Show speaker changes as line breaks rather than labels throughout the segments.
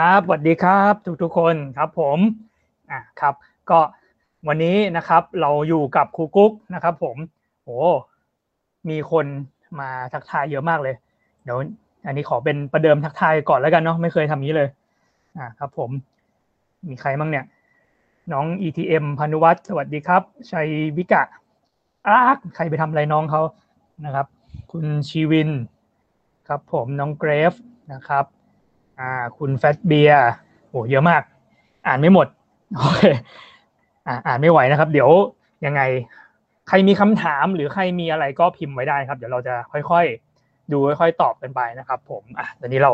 ครับสวัสดีครับทุกๆคนครับผมอะครับก็วันนี้นะครับเราอยู่กับครูกุ๊กนะครับผมโอ้มีคนมาทักทายเยอะมากเลย เดี๋ยวอันนี้ขอเป็นประเดิมทักทายก่อนแล้วกันเนาะไม่เคยทำนี้เลยอะครับผมมีใครบ้างเนี่ย น้อง ETM พานุวัฒน์สวัสดีครับ ชัยวิกะอาร์คใครไปทำอะไรน้องเขานะครับ คุณชีวิน ครับผมน้องเกรฟนะครับ อ่า คุณแฟตเบียร์โอ้เยอะมาก อ่านไม่หมดโอเคอ่าอ่านไม่ไหวนะครับ เดี๋ยวยังไง ใครมีคำถามหรือใครมีอะไรก็พิมพ์ไว้ได้ครับ เดี๋ยวเราจะค่อยๆ ดูค่อยๆตอบกันไปนะครับ ผมอะตอนนี้เรา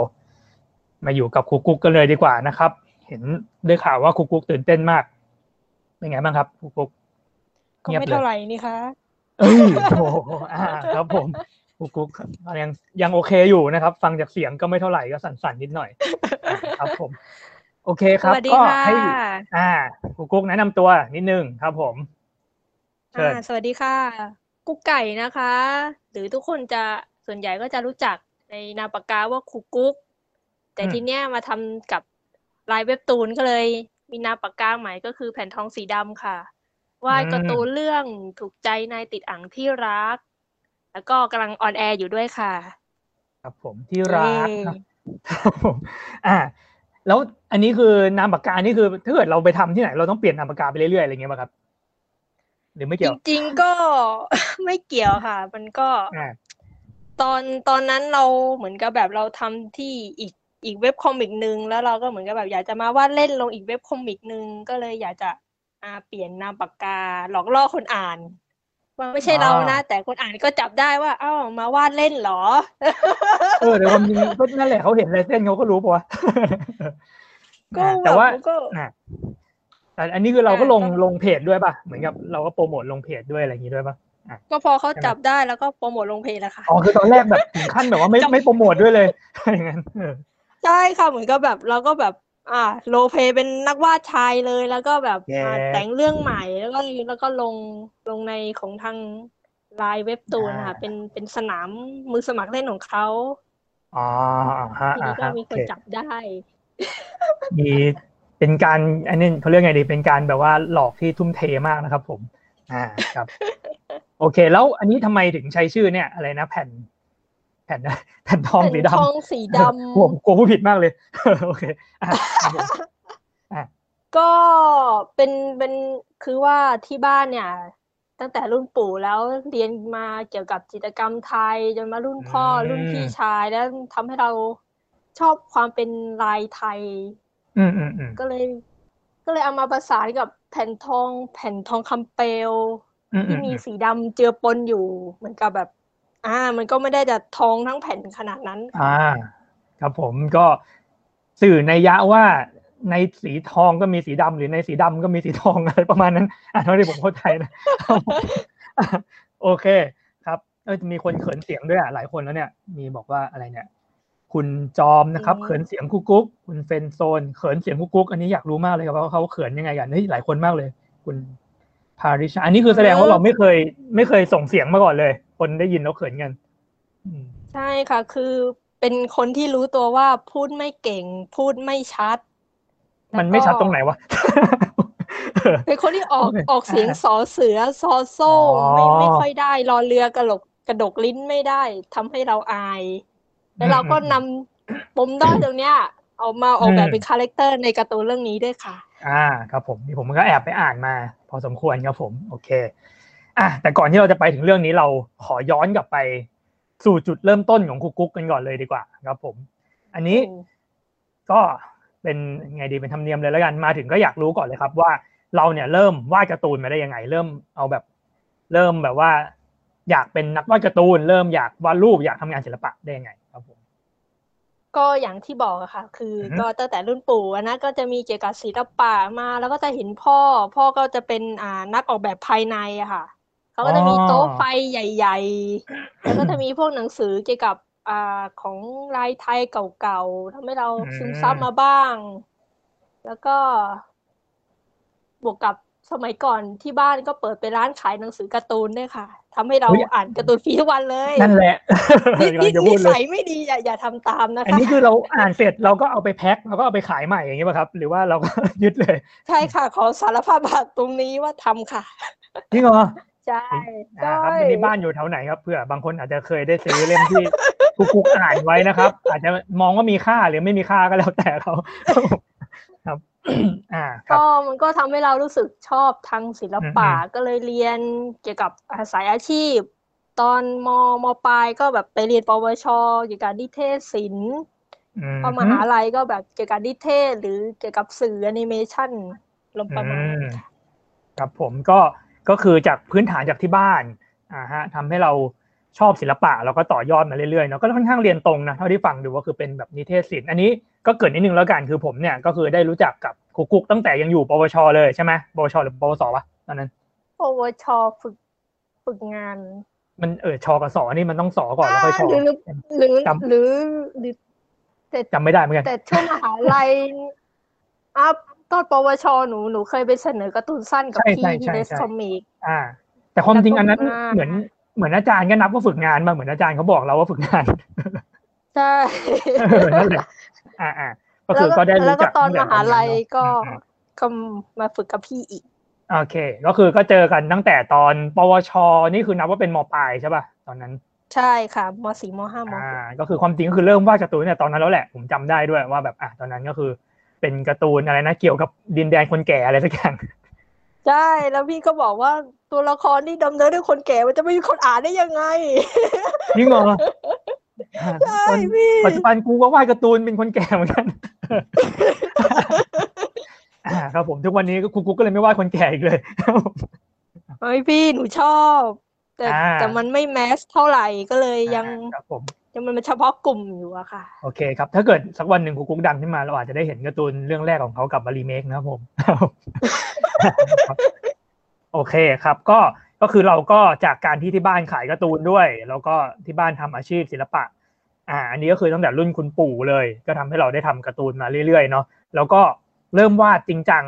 มาอยู่กับครูกุ๊กกันเลยดีกว่านะครับ เห็นได้ข่าวว่าครูกุ๊กตื่นเต้นมากเป็นไงบ้างครับครูกุ๊ก
ก็ไม่เท่าไหร่นี่คะ
เอ้ยโอ้โหอ่าครับผม กุ๊กกุ๊กยังยังโอเคอยู่นะครับ ฟังจากเสียงก็ไม่เท่าไหร่ก็สั่นๆนิดหน่อยอ่าครับผม โอเคค
ส
รับ
วัสดี
ก็
ค่ะ
ให้อ่ากุ๊กกุ๊กแนะนำตัวนิดนึงครับผมเชิญ
อ่าสวัสดีค่ะ กุ๊กไก่นะคะ หรือทุกคนจะส่วนใหญ่ก็จะรู้จักในนามปากกาว่าครูกุ๊กแต่ทีเนี้ยมาทำกับลายเว็บตูนก็เลย มีนามปากกาใหม่ก็คือแผ่นทองสีดำค่ะวาดการ์ตูนเรื่องถูกใจนายติดอ่างที่รัก แล้วก็กำลัง on air อยู่ด้วยค่ะ
ครับผมที่รัก
เย้
ครับครับผมอ่า แล้วอันนี้คือนามปากกานี่คือถ้าเกิดเราไปทำที่ไหน เราต้องเปลี่ยนนามปากกาไปเรื่อยๆอะไรเงี้ยป่ะครับหรือไม่เกี่ยวจ
ริงๆก็ไม่เกี่ยวค่ะ มันก็
อ่า
ตอนตอนนั้นเราเหมือนกับแบบเราทำที่อีกอีก web comic หนึ่งแล้วเราก็เหมือนกับแบบอยากจะมาวาดเล่นลงอีก web comic หนึ่งก็เลยอยากจะอ่าเปลี่ยนนามปากกาหลอกล่อคนอ่าน ว่าไม่ใช่เรานะ แต่คนอ่านก็จับได้ว่าอ้าวมาวาดเล่นเหรอ
เออแต่ความจริงก็นั่นแหละเขาเห็นลายเส้นเขาก็รู้ปะวะ
ก็
อ่า
แบ
แต่
บ
ว่า
ก็
อ่าแต่อันนี้คือเราก็ลง
อ่าก็
ลงเพจด้วยป่ะเหมือนกับเราก็โปรโมทลงเพจด้วยอะไรอย่างงี้ด้วยป่ะ
ก็พอเขาจับได้แล้วก็โปรโมทลงเพจแล้วค่ะ
อ๋อคือตอนแรกแบบถึงขั้นแบบว่าไม่
จำ
ไม่โปรโมทด้วยเลยอย่างนั้นเออ
ใช่ค่ะเหมือนกับแบบเราก็แบบ อ่าโรลเพลย์เป็นนักวาดชายเลยแล้วก็แบบ
แย่
อ่าแต่งเรื่องใหม่แล้วก็แล้วก็ลงลงในของทางไลน์เว็บตูนค่ะเป็นเป็นสนามมือสมัครเล่นของเขา
อ๋ออ่าฮะ
ที
อ่า
นี้ก็
ฮะ
มี
โอ
คน
เค
จับได้
มีเป็นการอันนี้เขาเรียกไงดีเป็นการแบบว่าหลอกที่ทุ่มเทมากนะครับ ผม อ่าครับ โอเค แล้วอันนี้ทำไมถึงใช้ชื่อเนี่ยอะไรนะแผ่นแผ่นแผ่นทองสี
แผ่นทอง
ดำ
สีดำ
ผมกลัวผู้ผิดมากเลยโอเคอะครับผม
ก็เป็นเป็นคือว่าที่บ้านเนี่ย ตั้งแต่รุ่นปู่แล้วเรียนมาเกี่ยวกับจิตรกรรมไทยจนมารุ่นพ่อรุ่นพี่ชายแล้วทำให้เราชอบความเป็นลายไทย
อืมอืมอืม
ก็เลย ก็เลยเอามาประสานกับแผ่นทอง แผ่นทองคำเปลว
อืมอื
ที่
ม
มีสีดำเจือปนอยู่เหมือนกับแบบ อ่า มันก็ไม่ได้จะทองทั้งแผ่นขนาดนั้น
อ่า ครับผมก็สื่อในยยะว่าในสีทองก็มีสีดำหรือในสีดำก็มีสีทองอะไรประมาณนั้นอะเท่าที่ผมเข้าใจนะอะโอเค ครับเออมีคนเขินเสียงด้วยอะหลายคนแล้วเนี่ย มีบอกว่าอะไรเนี่ย คุณจอมนะครับ
อืม
เขินเสียงกุ๊กกุ๊กคุณเฟรนโซนเขินเสียงกุ๊กกุ๊กอันนี้อยากรู้มากเลยครับว่าเขาเขินยังไงกันเฮ้ยหลายคนมากเลย คุณ พาริชาอันนี้คือแสดงว่าเราไม่เคย ไม่เคยส่งเสียงมาก่อนเลย คนได้ยินแล้วเขินกันอืม
ใช่ค่ะ คือเป็นคนที่รู้ตัวว่าพูดไม่เก่ง พูดไม่ชัด
มันไม่ชัดตรงไหนวะ
เป็นคนที่ออก
โอเค
ออกเสียง
อ่า
สอเสือซอโซ่
อ๋อ
ไม่ไม่ค่อยได้รอเรือกระหลกกระดกลิ้นไม่ได้ทำให้เราอาย แล้วเราก็นำปมด้อยตรงเนี้ย เอามาออกแบบเป็น character ในการ์ตูนเรื่องนี้ด้วยค่ะ
อ่าครับผมนี่ผมก็แอบไปอ่านมา พอสมควรครับผม โอเค อะแต่ก่อนที่เราจะไปถึงเรื่องนี้เราขอย้อนกลับไป สู่จุดเริ่มต้นของคุกกุ๊กกันก่อนเลยดีกว่า ครับผม อันนี้
อืม
ก็เป็นไงดีเป็นธรรมเนียมเลยแล้วกันมาถึงก็อยากรู้ก่อนเลยครับ ว่าเราเนี่ยเริ่มวาดการ์ตูนมาได้ยังไง เริ่มเอาแบบ เริ่มแบบว่า อยากเป็นนักวาดการ์ตูน เริ่มอยากวาดรูปอยากทำงานศิลปะได้ยังไงครับผม
ก็อย่างที่บอกอะค่ะ คืออ
อฮึ
ก็ตั้งแต่รุ่นปู่อะนะก็จะมีเกี่ยวกับศิลปะมา แล้วก็จะเห็นพ่อ พ่อก็จะเป็นอ่านักออกแบบภายในอะค่ะเขาก็จะมีโต๊ะไฟใหญ่ ๆ แล้วก็จะมีพวกหนังสือเกี่ยวกับอ่าของลายไทยเก่าๆทำให้เรา
อืม
ซึมซับมาบ้าง แล้วก็ บวกกับ สมัยก่อนที่บ้านก็เปิดเป็นร้านขายหนังสือการ์ตูนด้วยค่ะทำให้เรา
อุ๊ย
อ่านการ์ตูนฟรีทุกวันเลย
นั่นแหละ
นิ
กำลังจะพู
นิ
ดเล
สั
ย
ยไม่ดีอย่าอย่าทำตามนะ
อัน
คะ
นี้คือเราอ่านเสร็จเราก็เอาไปแพ็คแล้วก็เอาไปขายใหม่อย่างนี้ป่ะครับ หรือว่าเราก็ยึดเลย
ใช่ค่ะ ขอสารภาพบาปตรงนี้ว่าทำค่ะ
จริงเหรอ
ใช่
อ่า
ใช่
ครับอันนี้บ้านอยู่แถวไหนครับเผื่อบางคนอาจจะเคยได้ซื้อเล่มที่กุ๊กกุ๊กอ่านไว้นะครับ อาจจะมองว่ามีค่าหรือไม่มีค่าก็แล้วแต่เขา ครับอ่าครับ
ก็มันก็ทำให้เรารู้สึกชอบทางศิลปะ
อืม
ก็เลยเรียนเกี่ยวกับอาสายอาชีพ ตอนมมปลายก็แบบไปเรียนปวชเกี่ยวกับนิเทศศิลป์
อืม
พอมหาลัยก็แบบเกี่ยวกับนิเทศ หรือเกี่ยวกับสื่อแอนิเมชันลมประมาณนั้นค่ะ
ครับผมก็ก็คือจากพื้นฐานจากที่บ้านอ่าฮะทำให้เรา ชอบศิลปะแล้วก็ต่อยอดมาเรื่อยๆเนาะก็ค่อนข้างเรียนตรงนะเท่าที่ฟังดูก็คือเป็นแบบนิเทศศิลป์อันนี้ก็เกิดนิดนึงแล้วกันคือผมเนี่ยก็คือได้รู้จักกับครูกุ๊กตั้งแต่ยังอยู่ปวช เลยใช่ไหมปวชหรือปวสวะตอนนั้น
ปวชฝึกฝึกงาน
มันเออชกับสอนี่มันต้องสอก่อนแล้วค่อยชอ
หรือหรือ
จำ
หรือหรือแต่
จำไม่ได้เหมือนกัน
แต่ช่วงมหาลัยอะตอนปวชหนูหนูเคยไปเสนอการ์ตูนสั้นกับ
ใช่
พี่
ใช่
ที่
ใช่
เดส
ใช่
คอมิก
อ่า แต่ความจริง
แล้วก็
อันนั้น
อ่า
เหมือน เหมือนอาจารย์ก็นับว่าฝึกงานมาเหมือนอาจารย์เขาบอกเราว่าฝึกงาน
ใช่
เออนั่นแหละอ่าอ่าก็คือ
แล้ว
ก็ได้
แล้ว
รู้
ก็
จัก
ตอน
ตั้ง
ม
แต่
หาลัย
นั้นเนอะ
ก็
อืม
ก็มาฝึกกับพี่อีก
โอเค ก็คือก็เจอกันตั้งแต่ตอนปวช นี่คือนับว่าเป็นมปลายใช่ป่ะตอนนั้น
ใช่ค่ะมสี่มห้ามห
อ่ากก็คือความจริงก็คือเริ่มวาดการ์ตูนเนี่ยตอนนั้นแล้วแหละผมจำได้ด้วยว่าแบบอะตอนนั้นก็คือ เป็นการ์ตูนอะไรนะเกี่ยวกับดินแดนคนแก่อะไรสักอย่าง
ใช่แล้วพี่ก็บอกว่าตัวละครที่ดำเนินด้วยคนแก่มันจะไม่มีคนอ่านได้ยังไง
จริงเหรออ่า
ใช่
ตอน
พี่
ปัจจุบันกูก็วาดการ์ตูนเป็นคนแก่เหมือนกันอ่าครับผมทุกวันนี้ก็ครูกุ๊กก็เลยไม่วาดคนแก่อีกเลย
เฮ้ยพี่หนูชอบ แต่
อ่า
แต่มันไม่แมสเท่าไหร่ก็เลยยัง
ครับผม
ยัง มันเป็นเฉพาะกลุ่มอยู่อะค่ะ
โอเคครับ ถ้าเกิดสักวันหนึ่งครูกุ๊กดังขึ้นมาเราอาจจะได้เห็นการ์ตูนเรื่องแรกของเขากลับมารีเมคนะครับผม โอเคครับ ก็ก็คือเราก็จากการที่ที่บ้านขายการ์ตูนด้วย แล้วก็ที่บ้านทำอาชีพศิลปะ อ่า อันนี้ก็คือตั้งแต่รุ่นคุณปู่เลย ก็ทำให้เราได้ทำการ์ตูนมาเรื่อยๆเนาะแล้วก็เริ่มวาดจริงจัง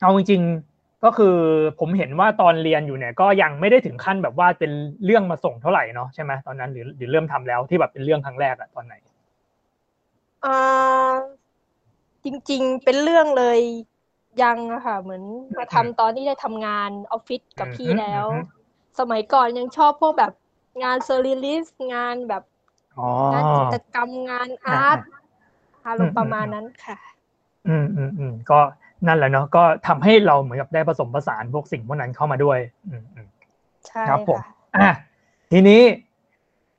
เอาจริงๆ ก็คือผมเห็นว่าตอนเรียนอยู่เนี่ยก็ยังไม่ได้ถึงขั้นแบบวาดเป็นเรื่องมาส่งเท่าไหร่เนาะใช่ไหมตอนนั้นหรือหรือเริ่มทำแล้วที่แบบเป็นเรื่องครั้งแรกอะตอนไหน
ออ่าจริง ๆ เป็นเรื่องเลยยังอะค่ะ เหมือนมาทำตอนที่ได้ทำงานออฟฟิศกับพี่
อือฮึ
แล้ว
อือฮึ
สมัยก่อนยังชอบพวกแบบงาน surrealist งานแบบ
อ๋องา
นจิตรกรรมงานอาร์ตอารมณ์ประมาณนั้นค่ะ
อืมอืมอืมก็ นั่นแหละเนาะก็ทำให้เราเหมือนกับได้ผสมผสานพวกสิ่งพวกนั้นเข้ามาด้วยอืมอืม
ใช่
ครับผม
ค่ะ
อะทีนี้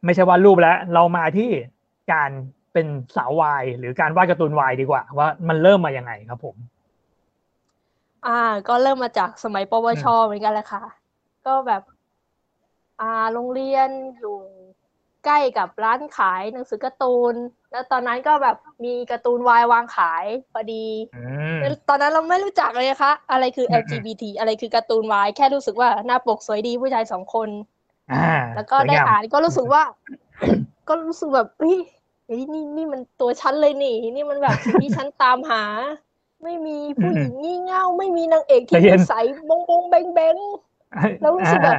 ไม่ใช่วาดรูปแล้ว เรามาที่การเป็นสาววายหรือการวาดการ์ตูนวายดีกว่า ว่ามันเริ่มมายังไงครับผม
อ่า ก็เริ่มมาจากสมัยปวชเหมือนกันแหละค่ะ ก็แบบ อ่าโรงเรียนอยู่ ใกล้กับร้านขายหนังสือการ์ตูน แล้วตอนนั้นก็แบบมีการ์ตูนวายวางขายพอดี
อืม
แล้วตอนนั้นเราไม่รู้จักเลยนะคะ อะไรคือ
อืม
LGBT อะไรคือการ์ตูนวายแค่รู้สึกว่าหน้าปกสวยดีผู้ชายสองคน
อ่า
แล้วก็
สวย
ได้
งาม
อ่านก็รู้สึกว่า ก็รู้สึกแบบเฮ้ยเฮ้ยนี่นี่มันตัวฉันเลยนี่ นี่มันแบบสิ่งที่ฉันตามหา ไม่มีผู้หญิงงี่เง่าไม่มีนางเอกที่
ใจเย็
นิ
น
สัยบงบงแบงแบงแล้วรู้สึกแบบ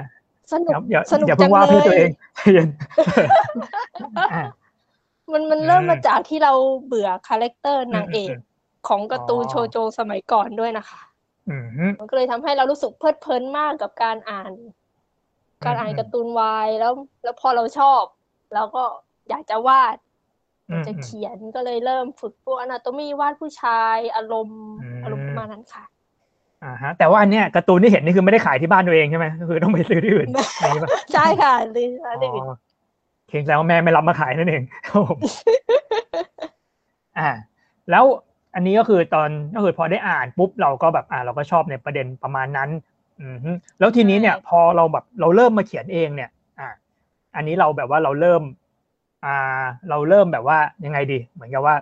สนุก
อย่าอย่า
สนุก
อย่า
จั
เพิ่ง
ง
ว่า
เล
เพื่อตัวเอยงใจเย็นอ่า
มันมันเริ่ม
อืม
มาจากที่เราเบื่อคาแรคเตอร์นางเอก
อืม
ของการ์ตูน
อ๋อ
โชโจสมัยก่อนด้วยนะคะ
อืม
มันก็เลยทำให้เรารู้สึกเพลิดเพลินมากกับการอ่าน การอ่าน
อืม
การ์ตูนวายแล้ว แล้วพอเราชอบเราก็อยากจะวาด
อืม
จะเขียนก็เลยเริ่มฝึกพวกอนาโตมีวาดผู้ชายอารมณ์
อืม
อารมณ์ประมาณนั้นค่ะ
อ่าฮะแต่ว่าอันเนี้ยการ์ตูนที่เห็นนี่คือไม่ได้ขายที่บ้านตัวเองใช่ไหมก็คือต้องไปซื้อที่อื่นอย่างนี้ป่ะ
ใช่ค่ะหรือหรือ
อ๋อเพียงแต่ว่าแม่ไม่รับมาขายนั่นเองครับผมอ่า แล้วอันนี้ก็คือตอนก็คือพอได้อ่านปุ๊บเราก็แบบอ่าเราก็ชอบในประเด็นประมาณนั้น อืมฮึแล้วทีนี้เนี่ย พอเราแบบเราเริ่มมาเขียนเองเนี่ย อ่า อันนี้เราแบบว่าเราเริ่ม อ่า เราเริ่มแบบว่ายังไงดี เหมือนกับว่า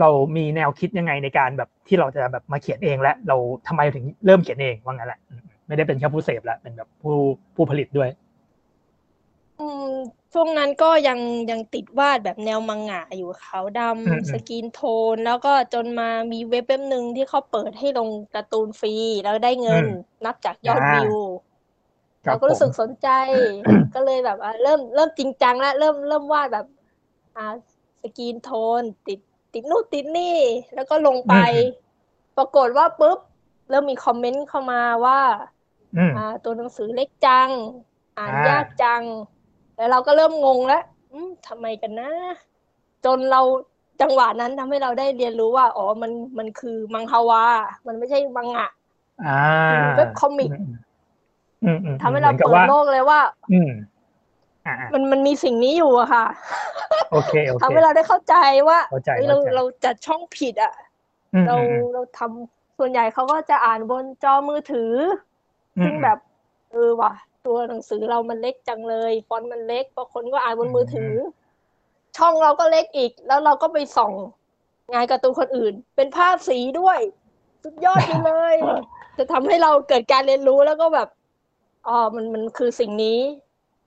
เรามีแนวคิดยังไงในการแบบที่เราจะแบบมาเขียนเองและเราทำไมถึงเริ่มเขียนเองว่างั้นแหละอืมไม่ได้เป็นแค่ผู้เสพแล้วเป็นแบบผู้ผู้ผลิตด้วย
อืมช่วงนั้นก็ยังยังติดวาดแบบแนวมังงะอยู่ขาวด
อืมอืมำ
สกรีนโทน แล้วก็จนมามีเว็บเว็บหนึ่งที่เขาเปิดให้ลงการ์ตูนฟรี แล้วได้เงินนับจากยอด
อ่า
วิว
ครั
เรา
บ
ก็รู้สึก
ผม
สนใจ ก็เลยแบบว่าเริ่มเริ่มจริงจังแล้วเริ่มเริ่มวาดแบบ อ่าสกรีนโทน ติด ติดนู่นติดนี่ แล้วก็ลงไป ปรากฏว่าปุ๊บเริ่มมีคอมเมนต์เข้ามาว่า
อืม
อ่า ตัวหนังสือเล็กจัง อ่าน
อ่าย
ยากจัง แล้วเราก็เริ่มงงแล้วอืมทำไมกันนะ จนเราจังหวะนั้นทำให้เราได้เรียนรู้ว่า อ๋อมันมันคือมังฮวา มันไม่ใช่มังงะ
อ่า
เว็บคอมิก
อืมอืม
ทำให้เรา
มือนกับ
เปิด
ว่า
โลกเลยว่า
อื มอ่าอ่า
มันมันมีสิ่งนี้อยู่อะค่ะ
โอเคโอเค
ทำให้เราได้เข้าใจว่า
เข้าใจ
เฮ้ยเรา
เข้าใจ
เราจัดช่องผิดอะ
อืม
เรา
อืม
เราทำส่วนใหญ่เขาก็จะอ่านบนจอมือถืออ
อืม
ซึ่งแบบเออว่ะ ตัวหนังสือเรามันเล็กจังเลยฟอนต์มันเล็กบางคนก็อ่านบนมือถืออช่องเราก็เล็กอีก แล้วเราก็ไปส่องงานการ์ตูนคนอื่น เป็นภาพสีด้วย สุดยอดไปเลย จะทำให้เราเกิดการเรียนรู้แล้วก็แบบอ๋อมันมันคือสิ่งนี้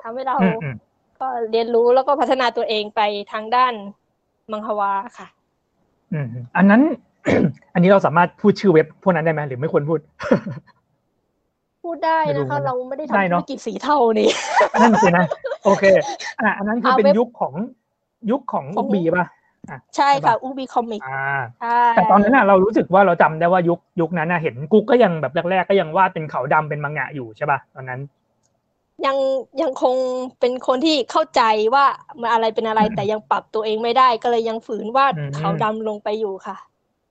ทำให้เรา
อืมอืม
ก็เรียนรู้แล้วก็พัฒนาตัวเองไปทางด้านมังฮวาค่ะ
อืมอืมอันนั้น อันนี้เราสามารถพูดชื่อเว็บพวกนั้นได้ไหมหรือไม่ควรพูด
พูดได้
ไม่รู้
นะคะ
นะ
เราไม่ได้
ได้
ทำธุ
เนอะ
รกิจสีเทานี่
อันนั้นสินะโอเค อะอันนั้นคือ
เอา
เป็น
เว็บ
ยุคของยุคของ
ข
อุ
อง
บีป่ะ
ใช่
ใช่
ค่ะ
ปะ
อูบีคอมิก
อ่า
ใช่
แต่ตอนนั้นน่ะเรารู้สึกว่าเราจำได้ว่ายุคยุคนั้นน่ะเห็นกุ๊กก็ยังแบบแรกๆก็ยังวาดเป็นขาวดำเป็นมังงะอยู่ใช่ป่ะตอนนั้น
ยังยังคงเป็นคนที่เข้าใจว่ามันอะไรเป็นอะไรแต่ยังปรับตัวเองไม่ได้ ก็เลยยังฝืนวาด
อืม
ขาวดำลงไปอยู่ค่ะ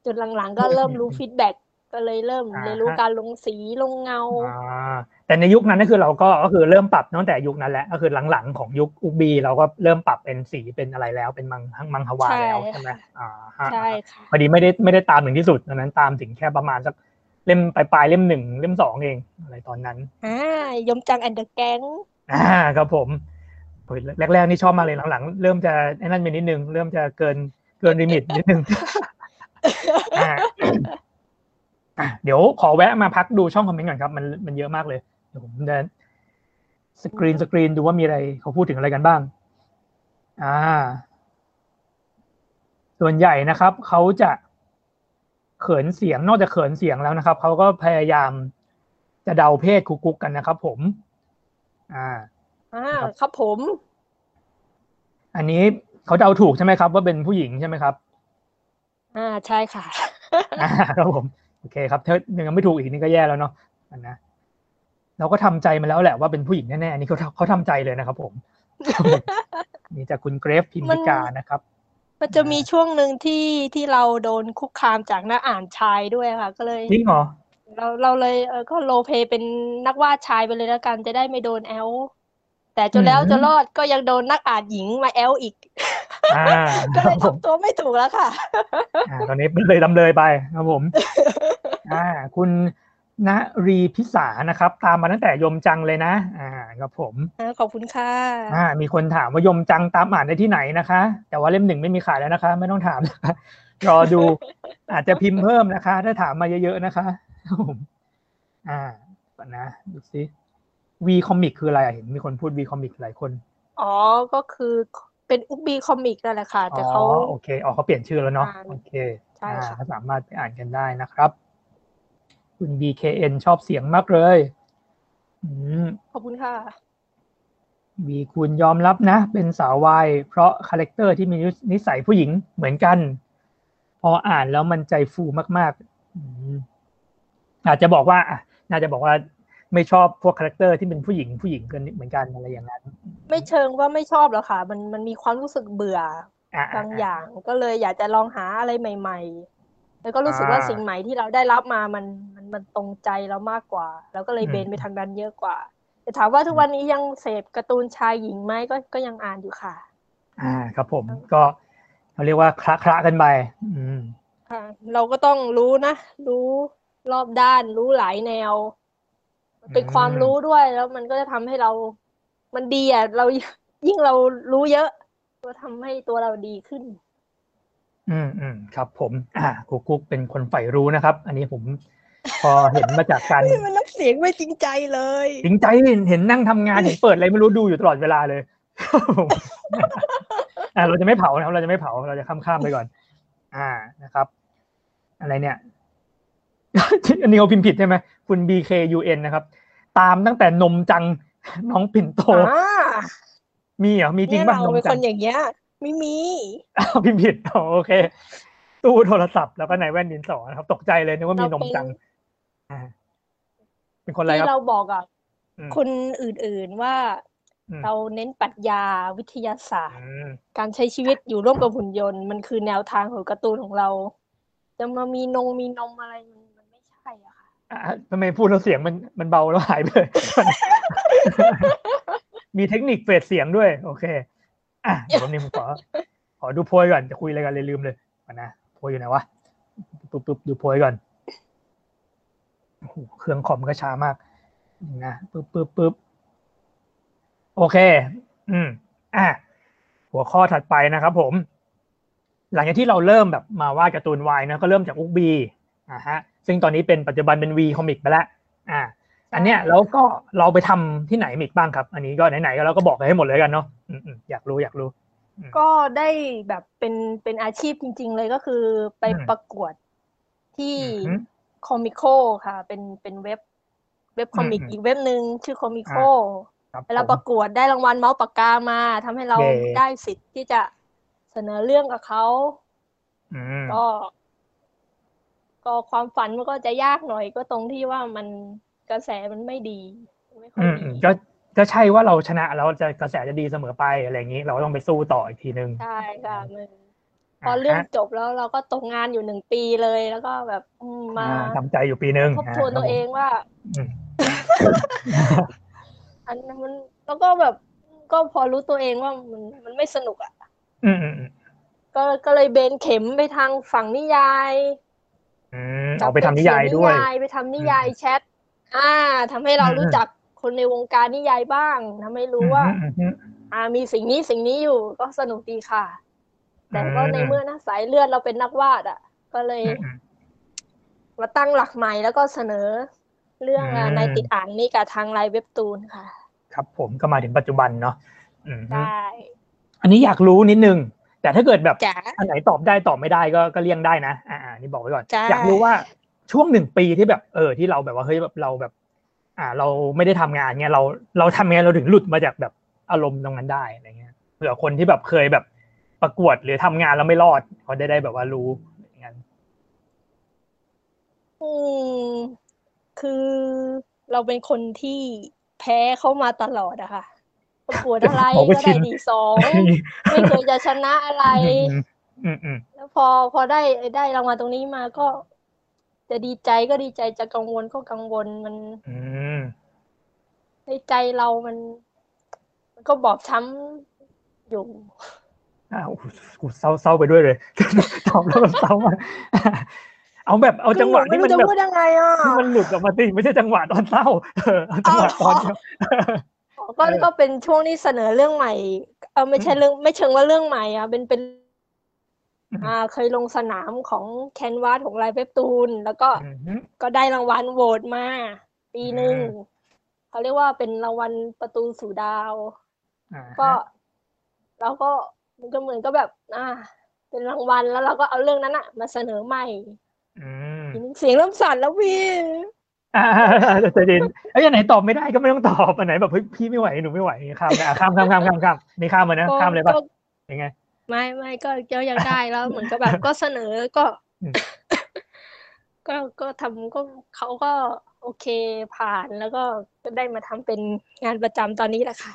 จนหลังๆ ก็เริ่มรู้ฟีดแบ็กก็เลยเริ่ม
อ่า
เรียนรู้
ฮะ
การลงสีลงเงา
อ่าแต่ในยุคนั้นก็คือเราก็ก็คือเริ่มปรับตั้งแต่ยุคนั้นแหละก็คือหลังๆของยุคอุบีเราก็เริ่มปรับเป็นสีเป็นอะไรแล้วเป็นมังมังฮวา
ใช่
แล้วใช่ไหมอ่าฮะ
ใช่ค่ะ
พอดีไม่ได้ไม่ได้ตามถึงที่สุดตอนนั้นตามถึงแค่ประมาณสัก เล่มปลายๆเล่มหนึ่งเล่มสองเองอะไรตอนนั้น
อ่ายมจัง and the gangอ่า
ครับผมโอ้ยแรกๆนี่ชอบมากเลยหลังๆ เริ่มจะไอ้นั่นไปนิดนึง เริ่มจะเกินเกิน limit นิดนึงอ่าอะเดี๋ยวขอแวะมาพักดูช่อง comment ก่อนครับ มันมันเยอะมากเลยเดี๋ยวผมจะสกรีนสกรีนดูว่ามีอะไรเขาพูดถึงอะไรกันบ้าง อ่า ส่วนใหญ่นะครับ เขาจะ เขินเสียงนอกจากเขินเสียงแล้วนะครับเขาก็พยายามจะเดาเพศคุกกุ๊กกันนะครับ ผม อ่า
อ่า
ครับ
ครับผม
อันนี้เขาเดาถูกใช่ไหมครับ ว่าเป็นผู้หญิงใช่ไหมครับ
อ่าใช่ค่ะ
อ่าครับผมโอเคครับถ้ายังไม่ถูกอีกนี่ก็แย่แล้วเนาะอันนะเราก็ทำใจมาแล้วแหละว่าเป็นผู้หญิงแน่ๆอันนี้เขาเขาทำใจเลยนะครับ ผมครับผมนี่จากคุณเกรฟพิมพิกานะครับ
มันจะมีช่วงหนึ่งที่ที่เราโดนคุกคามจากนักอ่านชายด้วยค่ะ ก็เลย
จริงเหรอ
เราเราเลยเออก็ roleplay เป็นนักวาดชายไปเลยแล้วกันจะได้ไม่โดนแอ๊วแต่จนแล้ว
อืม
จะรอดก็ยังโดนนักอ่านหญิงมาแอ๊วอีก
อ่า
ก็เล
รั
ย
บผม
ทำตัวไม่ถูกแล้วค่ะ
อ่าตอนนี้เลยดำเลยไปครับผม อ่า คุณ ณรีพิสานะครับ ตามมาตั้งแต่ยมจังเลยนะ อ่าครับผม
อ่าขอบคุณค่ะ
อ่ามีคนถามว่ายมจังตามอ่านได้ที่ไหนนะคะ แต่ว่าเล่มหนึ่งไม่มีขายแล้วนะคะ ไม่ต้องถามนะคะรอดู อาจจะพิมพ์เพิ่มนะคะ ถ้าถามมาเยอะๆนะคะครับผมอ่าก่อนนะดูซิ WeComics คืออะไรอะเห็นมีคนพูด WeComics หลายคน
อ๋อก็คือเป็น Ookbee Comics นั่นแหละค่ะ
อ๋อ
แต่เขา
โอเคอ๋อเขาเปลี่ยนชื่อแล้วเนาะ
อ่า
โอเค
ใช่
อ่า
ค่ะ
ก็สามารถไปอ่านกันได้นะครับ คุณ BKN ชอบเสียงมากเลยอืม
ขอบคุณค่ะ
วีคุณยอมรับนะ เป็นสาววายเพราะ character ที่มีนิสัยผู้หญิงเหมือนกัน พออ่านแล้วมันใจฟูมากๆอืมอาจจะบอกว่าอะน่าจะบอกว่าไม่ชอบพวก character ที่เป็นผู้หญิงผู้หญิงกันเหมือนกันอะไรอย่างนั้น
ไม่เชิงว่าไม่ชอบหรอกค่ะ มันมันมีความรู้สึกเบื่อ
อะ
บางอย่าง ก็เลยอยากจะลองหาอะไรใหม่ๆ แล้วก็รู้สึกว่า
อ่า
สิ่งใหม่ที่เราได้รับมามันมันมันตรงใจเรามากกว่าแล้วก็เลย
อืม
เบนไปทางนั้นเยอะกว่า แต่ถามว่าทุกวันนี้ยังเสพการ์ตูนชายหญิงไหมก็ก็ยังอ่านอยู่ค่ะ
อ่าครับผมก็เขาเรียกว่าคละคละกันไปอืม
ค่ะเราก็ต้องรู้นะ รู้รอบด้านรู้หลายแนว เป็น
อืม
ความรู้ด้วยแล้วมันก็จะทำให้เรา มันดีอะเรายิ่งเรารู้เยอะก็ทำให้ตัวเราดีขึ้น
อืมอืมครับ ผมอ่ากุ๊กกุ๊กเป็นคนใฝ่รู้นะครับ อันนี้ผมพอเห็นมาจากการ
มันน้ำเสียงไม่จริงใจเลย
จริงใจเห็นนั่งทำงานเห็นเปิดอะไรไม่รู้ดูอยู่ตลอดเวลาเลยครับผมอ่าเราจะไม่เผานะครับ เราจะไม่เผาเราจะข้ามข้ามๆไปก่อน อ่านะครับ อะไรเนี่ยอันนี้เขาพิมพ์ผิดใช่ไหมคุณ BKUN นะครับ ตามตั้งแต่นมจังน้องปิ่นโต
อ่า
มีเหรอมีจริ
เนี่
ง
ย
ป่ะ
เรา
นม
เป็น
จั
ค
ง
นอย่างเงี้ย ไม่มี
อ้าวพิมพ์ผิดอ๋อโอเค ตู้โทรศัพท์แล้วก็ในแว่นดินสอนะครับ ตกใจเลยนึกว่ามีนมจังอ่าเป็นคนอะไรค
ที่
รับ
เราบอกกับ
อืม
คนอื่นๆว่า
อืม
เราเน้นปรัชญาวิทยาศาสตร์
อืม
การใช้ชีวิตอยู่ร่วมกับหุ่นยนต์ มันคือแนวทางของการ์ตูนของเรา จะมามีนงมีนมอะไรมันมันไม่ใช่อะค่ะ
อะทำไมพูดแล้วเสียงมันมันเบาแล้วหายไปเลยมีเทคนิคเฟดเสียงด้วย โอเค อะเดี๋ยวนี้ผมขอขอดูโพยก่อนจะคุยอะไรกันเลยลืมเลยก่อนะโพยอยู่ไหนวะปุ๊บปุ๊บดูโพยก่อนโอ้โหเครื่องคอมก็ช้ามากนะปุ๊บปุ๊บปุ๊บโอเค อืม อะหัวข้อถัดไปนะครับผม หลังจากที่เราเริ่มแบบมาวาดการ์ตูนวายนะก็เริ่มจากอุกบีอ่าฮะ ซึ่งตอนนี้เป็นปัจจุบันเป็นวีคอมิกไปแล้วอ่า อันเนี้ยแล้วก็เราไปทำที่ไหนมิกบ้างครับ อันนี้ก็ไหนๆก็เราก็บอกไปให้หมดเลยกันเนาะอืมๆอยากรู้อยากรู้
ก็ได้แบบเป็นเป็นอาชีพจริง ๆ เลยก็คือไป
อืม
ประกวดที่
อือหือ
คอมิโคค่ะ เป็นเป็นเว็บเว็บคอมิก
อืม
อีกเว็บหนึ่งชื่อคอมิโค
ครับ
เวลา
ผม
ประกวดได้รางวัลเมาส์ปากกามาทำให้เรา
เย้
ได้สิทธิ์ที่จะเสนอเรื่องกับเขา
อืม
ก็ ก็ความฝันมันก็จะยากหน่อยก็ตรงที่ว่ามัน กระแสมันไม่ดีมันไม่ค่อ
อื
ย
ม
ดี
อืมก็ก็ใช่ว่าเราชนะแล้วจะกระแสจะดีเสมอไปอะไรอย่างนี้ เราก็ต้องไปสู้ต่ออีกทีนึง
ใช่ค่ะมันพอเรื่องจบแล้วเราก็ตกงานอยู่หนึ่งปีเลยแล้วก็แบบอืมมา
อ่าทำใจอยู่ปีนึง
ทบทวนตัวเองว่า
อืม
อันนั้นมันแล้วก็แบบก็พอรู้ตัวเองว่ามันมันไม่สนุกอะ
อืมอืมอืม
ก็ก็เลยเบนเข็มไปทางฝั่งนิยาย
อืมเอาไปทำนิยายด้วย
เขีนไปทำนิยายแชท อ่าทำให้เรา
อืม
รู้จักคนในวงการนิยายบ้างทำให้รู้ว่า
อืมอืม
อ่ามีสิ่งนี้สิ่งนี้อยู่ก็สนุกดีค่ะ แต่ก็
อืม
ในเมื่อนะสายเลือดเราเป็นนักวาดอะ ก็เลย
อืมอืม
มาตั้งหลักใหม่แล้วก็เสนอ เรื่อง
อืม
ในติดอ่านนี่กับทางไลน์เว็บตูนค่ะ
ครับ ผมก็มาถึงปัจจุบันเนาะอืม
ได้
อันนี้อยากรู้นิดนึง แต่ถ้าเกิดแบบ
จ๋า
อันไหนตอบได้ตอบไม่ได้ก็ก็เลี่ยงได้นะ อ่าอ่านี่บอกไว้ก่อน
จ้า
อยากรู้ว่า ช่วงหนึ่งปีที่แบบเออที่เราแบบว่าเฮ้ยแบบเราแบบ อ่า เราไม่ได้ทำงานเงี้ยเราเราทำยังไงเราถึงหลุดมาจากแบบอารมณ์ตรงนั้นได้อะไรเงี้ยเผื่อคนที่แบบเคยแบบประกวดหรือทำงานแล้วไม่รอดเขาได้ได้แบบว่ารู้อย่างนั้น
อืมคือเราเป็นคนที่แพ้เข้ามาตลอดอะค่ะประกวดอะไร
เขาก็
ก็
ชิ
ได้
น
ดีสองไม่เคยจะชนะอะไร
อืมอืมอืม
แล้วพอพอได้ได้รางวัลตรงนี้มาก็ จะดีใจก็ดีใจจะกังวลก็กังวลมัน
อืม
ในใจเรามัน มันก็บอบช้ำอยู่
อ้าวกูเศร้าเศร้าไปด้วยเลยตอบแล้วแบบเศร้ามากเอาแบบเอาจังหวะ
คือ
ที่
ไม่
มัน
รู้จะ
แบบ
พูดยังไงอะ
ที่มันหลุดออกมาสิไม่ใช่จังหวะตอนเศร้าเออเอาจังหวะตอนเดียว
ก็
เออ
ก็เป็นช่วงที่เสนอเรื่องใหม่ เออไม่ใช่เรื่องไม่เชิงว่าเรื่องใหม่อะเป็นเป็น
อืม
อ่าเคยลงสนามของแคนวาสของไลฟ์เว็บตูน แล้วก็
อืมฮึ
ก็ได้รางวัลโหวตมา ปีหนึ่ง
อืม
เขาเรียกว่าเป็นรางวัลประตูสู่ดาว
อ่า
ก็เราก็มันก็เหมือนก็แบบ อ่า เป็นรางวัลแล้วเราก็เอาเรื่องนั้นอะมาเสนอใหม่
อืม
ทีนี้เสียงเริ่มสั่นแล้วพี่
อ่าใจเย็นไอ้ยอันไหนตอบไม่ได้ก็ไม่ต้องตอบอันไหนแบบเฮ้ยพี่ไม่ไหวหนูไม่ไหวข้ามนะอะข้ามข้ามข้ามข้ามข้ามนี่ข้ามเลยนะ
ก็
ข้ามเลยป่ะ
ก็
ยังไง
ไม่ไม่ก็ก็ยังได้แล้วเหมือนกับแบบก็เสนอก็
อืม
ก็ก็ทำก็เขาก็โอเคผ่านแล้วก็ก็ได้มาทำเป็นงานประจำตอนนี้แหละค่ะ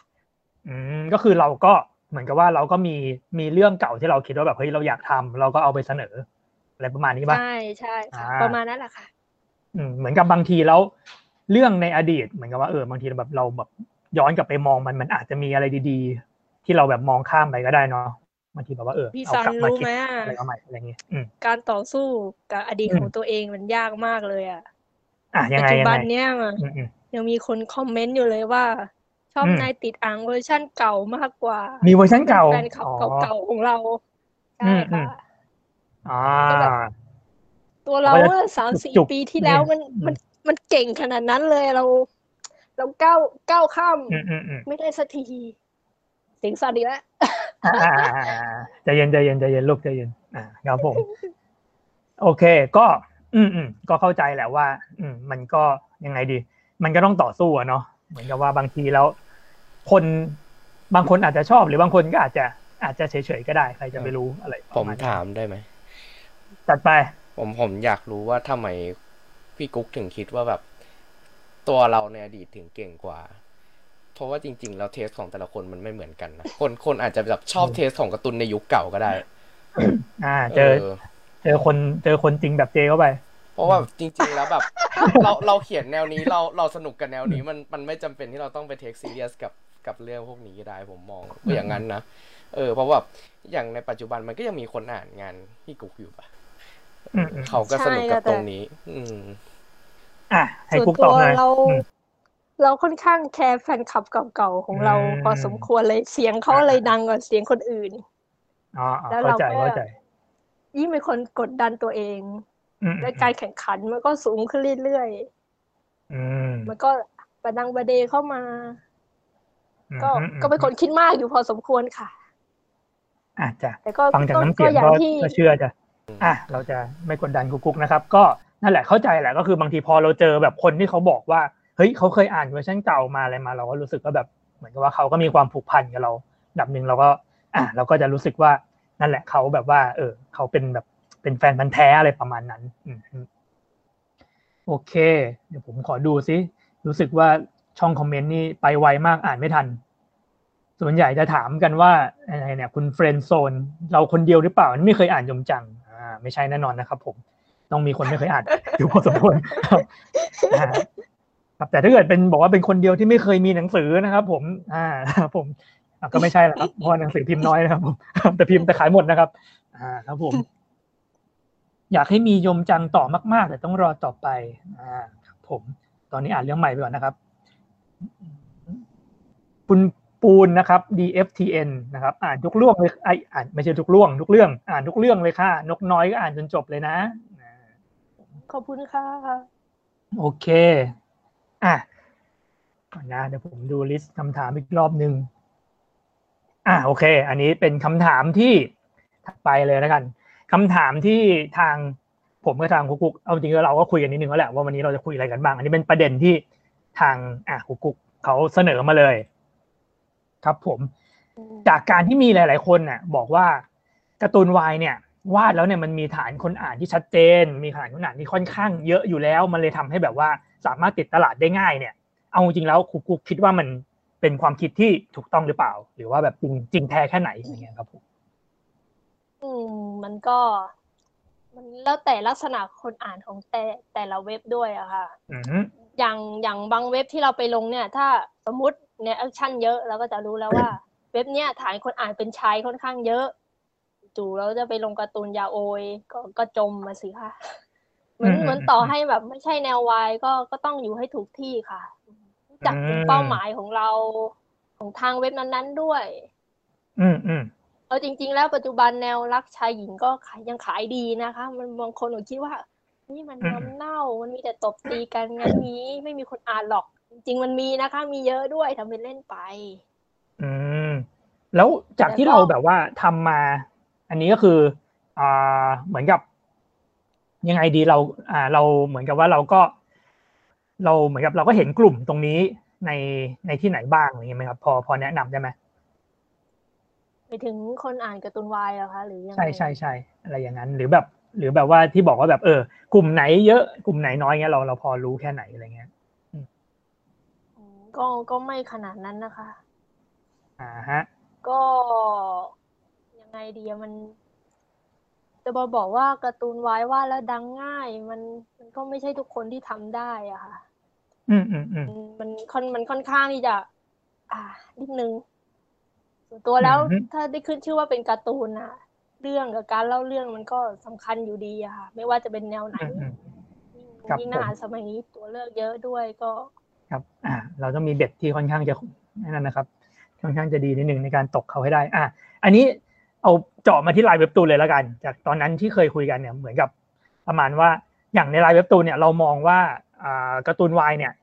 อืมก็คือเราก็เหมือนกับว่าเราก็มีมีเรื่องเก่าที่เราคิดว่าแบบเฮ้ยเราอยากทำเราก็เอาไปเสนออะไรประมาณนี้ป่ะ
ใช่ใช่ค่ะ
อ่า
ประมาณนั้นแหละค่ะ
อืมเหมือนกับบางทีแล้ว เรื่องในอดีตเหมือนกับว่าเออบางทีแบบเราแบบย้อนกลับไปมองมันมันอาจจะมีอะไรดี ๆ ที่เราแบบมองข้ามไปก็ได้เนาะ บางทีแบบว่าเออ
พี่
เอา
ซัน
กลับมา
รู้
คิด
ไหมอะ
อะไรมาใหม่อะไรอย่างเงี้ยอืม
การต่อสู้กับอดีต
อืม
ของตัวเองมันยากมากเลยอะ
อะยัง
ปัจ
ไง
จุ
ยัง
บั
ไง
นเนี้ย
อืมอืม
ยังมีคนคอมเมนต์อยู่เลยว่าชอบ
อืม
นายติดอ่างเวอร์ชั่นเก่ามากกว่า
มีเวอร์ชันเก่า
แฟนคลับ
อ๋อ
เก่าๆของเราใช่
อืมอื
ค่ะ
มอ่า
ก็แบบตัวเรา
ก็จะ
เมื่อสามสี่
จุกๆ
ปีที่แล้วมัน
อืม
มันมันเก่งขนาดนั้นเลยเรา เราก้าวก้าวข้าม
อืมอืมอืม
ไม่ได้สักทีเสียงสั่นอีกแล้ว
อ่า ใจเย็นใจเย็นใจเย็นลูกใจเย็นอ่าครับผม โอเค ก็ อืมอืมก็เข้าใจแหละว่า อืม มันก็ยังไงดี มันก็ต้องต่อสู้อะเนาะเหมือนกับว่าบางทีแล้ว คนบางคนอาจจะชอบ หรือบางคนก็อาจจะอาจจะเฉยๆก็ได้ใครจะไปรู้อะไรป
ผม
ระณนั้น
ถามได้ไหม
จัดไป
ผมผมอยากรู้ว่าทำไมพี่กุ๊กถึงคิดว่าแบบ ตัวเราในอดีตถึงเก่งกว่า เพราะว่าจริง ๆ แล้วเทสของแต่ละคนมันไม่เหมือนกันนะคนคนอาจจะแบบชอบเทสของการ์ตูนในยุคเก่าก็ได้
อ่า เจอ เจอคนเจอคนจริงแบบเจเข้าไป
เพราะว่าจริงๆแล้วแบบ เราเราเขียนแนวนี้เราเราสนุกกับแนวนี้มันมันไม่จำเป็นที่เราต้องไปเทคซีเรียสกับกับเรื่องพวกนี้ก็ได้ผมมองว่าอย่างนั้นนะเออเพราะว่าอย่างในปัจจุบันมันก็ยังมีคนอ่านงานพี่กุ๊กอยู่ปะ
อืมอืม
เขาก็สนุกกับตรงนี้ อืม
อะให้
ส่วน
กุ๊กต
ตั
อบ
ว
หน่อย
เรา
อืม
เราค่อนข้างแคร์แฟนคลับเก่าๆของเรา
อืม
พอสมควรเลยเสียงเขาเลยดังกว่าเสียงคนอื่น
อ๋ออ๋อ
แล้ว
เข้าใจ
เราก็
เข้าใจ
ยิ่งเป็นคนกดดันตัวเอง
อืม
และการแข่งขันมันก็สูงขึ้นเรื่อย
อืม
ๆมันก็ประดังประเดเข้ามา ก็
อืม
ก็เป็นคนคิดมากอยู่พอสมควรค่ะ
อาจจะ
แต่ก็
ฟังจากน้ำ
ก็
เสียง
อย่าง
ก็
ที่
ก็เชื่อจะอะเราจะไม่กดดันกุ๊กๆนะครับ ก็นั่นแหละเข้าใจแหละก็คือบางทีพอเราเจอแบบคนที่เขาบอกว่า เฮ้ยเขาเคยอ่านเวอร์ชันเก่ามาอะไรมา เราก็รู้สึกว่าแบบเหมือนกับว่าเขาก็มีความผูกพันกับเราดับหนึ่งเราก็อะเราก็จะรู้สึกว่านั่นแหละเขาแบบว่า เออเขาเป็นแบบเป็นแฟนพันธ์แท้อะไรประมาณนั้นโอเค เดี๋ยวผมขอดูซิรู้สึกว่าช่องคอมเมนต์นี่ไปไวมากอ่านไม่ทัน ส่วนใหญ่จะถามกันว่าอะไรเนี่ย คุณเฟรนโซน เราคนเดียวหรือเปล่าไม่เคยอ่านยมจังอ่าไม่ใช่แน่นอนนะครับ ผม ต้องมีคนไม่เคยอ่านอยู่พอสมควร ครับอ่าครับแต่ถ้าเกิดเป็นบอกว่าเป็นคนเดียวที่ไม่เคยมีหนังสือนะครับ ผม อ่าครับผมอะก็ไม่ใช่แหละครับเพราะว่าหนังสือพิมพ์น้อยนะครับผมแต่พิมพ์แต่ขายหมดนะครับ อ่าครับผม อยากให้มียมจังต่อมาก ๆ แต่ต้องรอต่อไป อ่าครับผม ตอนนี้อ่านเรื่องใหม่ไปก่อนนะครับคุณปูนนะครับ DFTN นะครับ อ่านทุกเรื่องเลยไออ่านไม่ใช่ทุกเรื่องทุกเรื่อง อ่านทุกเรื่องเลยค่ะ นกน้อยก็อ่านจนจบเลยนะอ่า
ขอบคุณค่ะ
โอเค อะก่อนนะเดี๋ยวผมดูลิสต์คำถามอีกรอบหนึ่งอะโอเค อันนี้เป็นคำถามที่ถัดไปเลยแล้วกันคำถามที่ทางผมกับทางคุกกุกเอาจริงๆเราก็คุยกันนิดนึงแล้วแหละว่าวันนี้เราจะคุยอะไรกันบ้าง อันนี้เป็นประเด็นที่ทางอะคุกกุกเขาเสนอมาเลย ครับ ผม จากการที่มีหลาย ๆ คนน่ะ บอกว่าการ์ตูนวายเนี่ยวาดแล้วเนี่ยมันมีฐานคนอ่านที่ชัดเจน มีฐานคนอ่านที่ค่อนข้างเยอะอยู่แล้ว มันเลยทำให้แบบว่า สามารถติดตลาดได้ง่ายเนี่ย เอาจริงๆแล้วครูกุ๊กคิดว่ามันเป็นความคิดที่ถูกต้องหรือเปล่า หรือว่าแบบจริงจริงแท้แค่ไหนอย่างเงี้ยครับผม
อืมมันก็ มันแล้วแต่ลักษณะคนอ่านของแต่แต่ละเว็บด้วยอะค่ะ
อืม
อย่างอย่างบางเว็บที่เราไปลงเนี่ย ถ้าสมมติเนี่ย action เยอะเราก็จะรู้แล้วว่า เว็บเนี่ยฐานคนอ่านเป็นชายค่อนข้างเยอะจู่เราจะไปลงการ์ตูนยาโอยก็ก็จมมาสิค่ะ เหมือน
อืม
เหมือนต่อให้แบบไม่ใช่แนววายก็ก็ต้องอยู่ให้ถูกที่ค่ะรู้จักกลุ่มเป้าหมายของเราของทางเว็บนั้นๆด้วย
อืมอืม
เอาจริง ๆ แล้วปัจจุบันแนวรักชายหญิงก็ขายยังขายดีนะคะ มันบางคนก็คิดว่า นี่มันน้ำเน่ามันมีแต่ตบตีกันงั้นนี้ไม่มีคนอ่านหรอก จริง ๆ มันมีนะคะ มีเยอะด้วยทำเป็นเล่นไป
อืมแล้วจากที่
แล้วก็
เราแบบว่าทำมา อันนี้ก็คืออ่าเหมือนกับ ยังไงดีเราอ่าเราเหมือนกับว่าเราก็ เราเหมือนกับเราก็เห็นกลุ่มตรงนี้ในในที่ไหนบ้างอย่างเงี้ยไหมครับพอพอแนะนำได้ไหม
ไปถึงคนอ่านการ์ตูนวายเหรอคะหรือยังไง
ใช่ใช่ใช่อะไรอย่างนั้น หรือแบบ หรือแบบว่าที่บอกว่าแบบเออ กลุ่มไหนเยอะกลุ่มไหนน้อยเงี้ยเราเราพอรู้แค่ไหนอะไรเงี้ย
อืมก็ก็ไม่ขนาดนั้นนะคะ
อ่าฮะ
ก็ยังไงดีอะมัน จะมาบอกว่าการ์ตูนวายวาดแล้วดังง่าย มันมันก็ไม่ใช่ทุกคนที่ทำได้อะค่ะ
อืมอืมอืม
มันมันค่อนมันค่อนข้างที่จะ อ่า นิดนึงส่วนตัวแล้ว
อือฮึ
ถ้าได้ขึ้นชื่อว่าเป็นการ์ตูนอะเรื่องกับการเล่าเรื่องมันก็สำคัญอยู่ดีอะค่ะ ไม่ว่าจะเป็นแนวไหน
อืมอืม
ยิ่ง
ครับ
ยิ่ง
ผม
อาหารสมัยนี้ตัวเลือกเยอะด้วยก็
ครับ อ่า เราต้องมีเบ็ดที่ค่อนข้างจะนั่นนะครับ ค่อนข้างจะดีนิดหนึ่งในการตกเขาให้ได้ อะอันนี้เอา เจาะมาที่ไลน์เว็บตูนเลยแล้วกัน จากตอนนั้นที่เคยคุยกันเนี่ยเหมือนกับประมาณว่าอย่างในไลน์เว็บตูนเนี่ยเรามองว่าอ่าการ์ตูนวายเนี่ย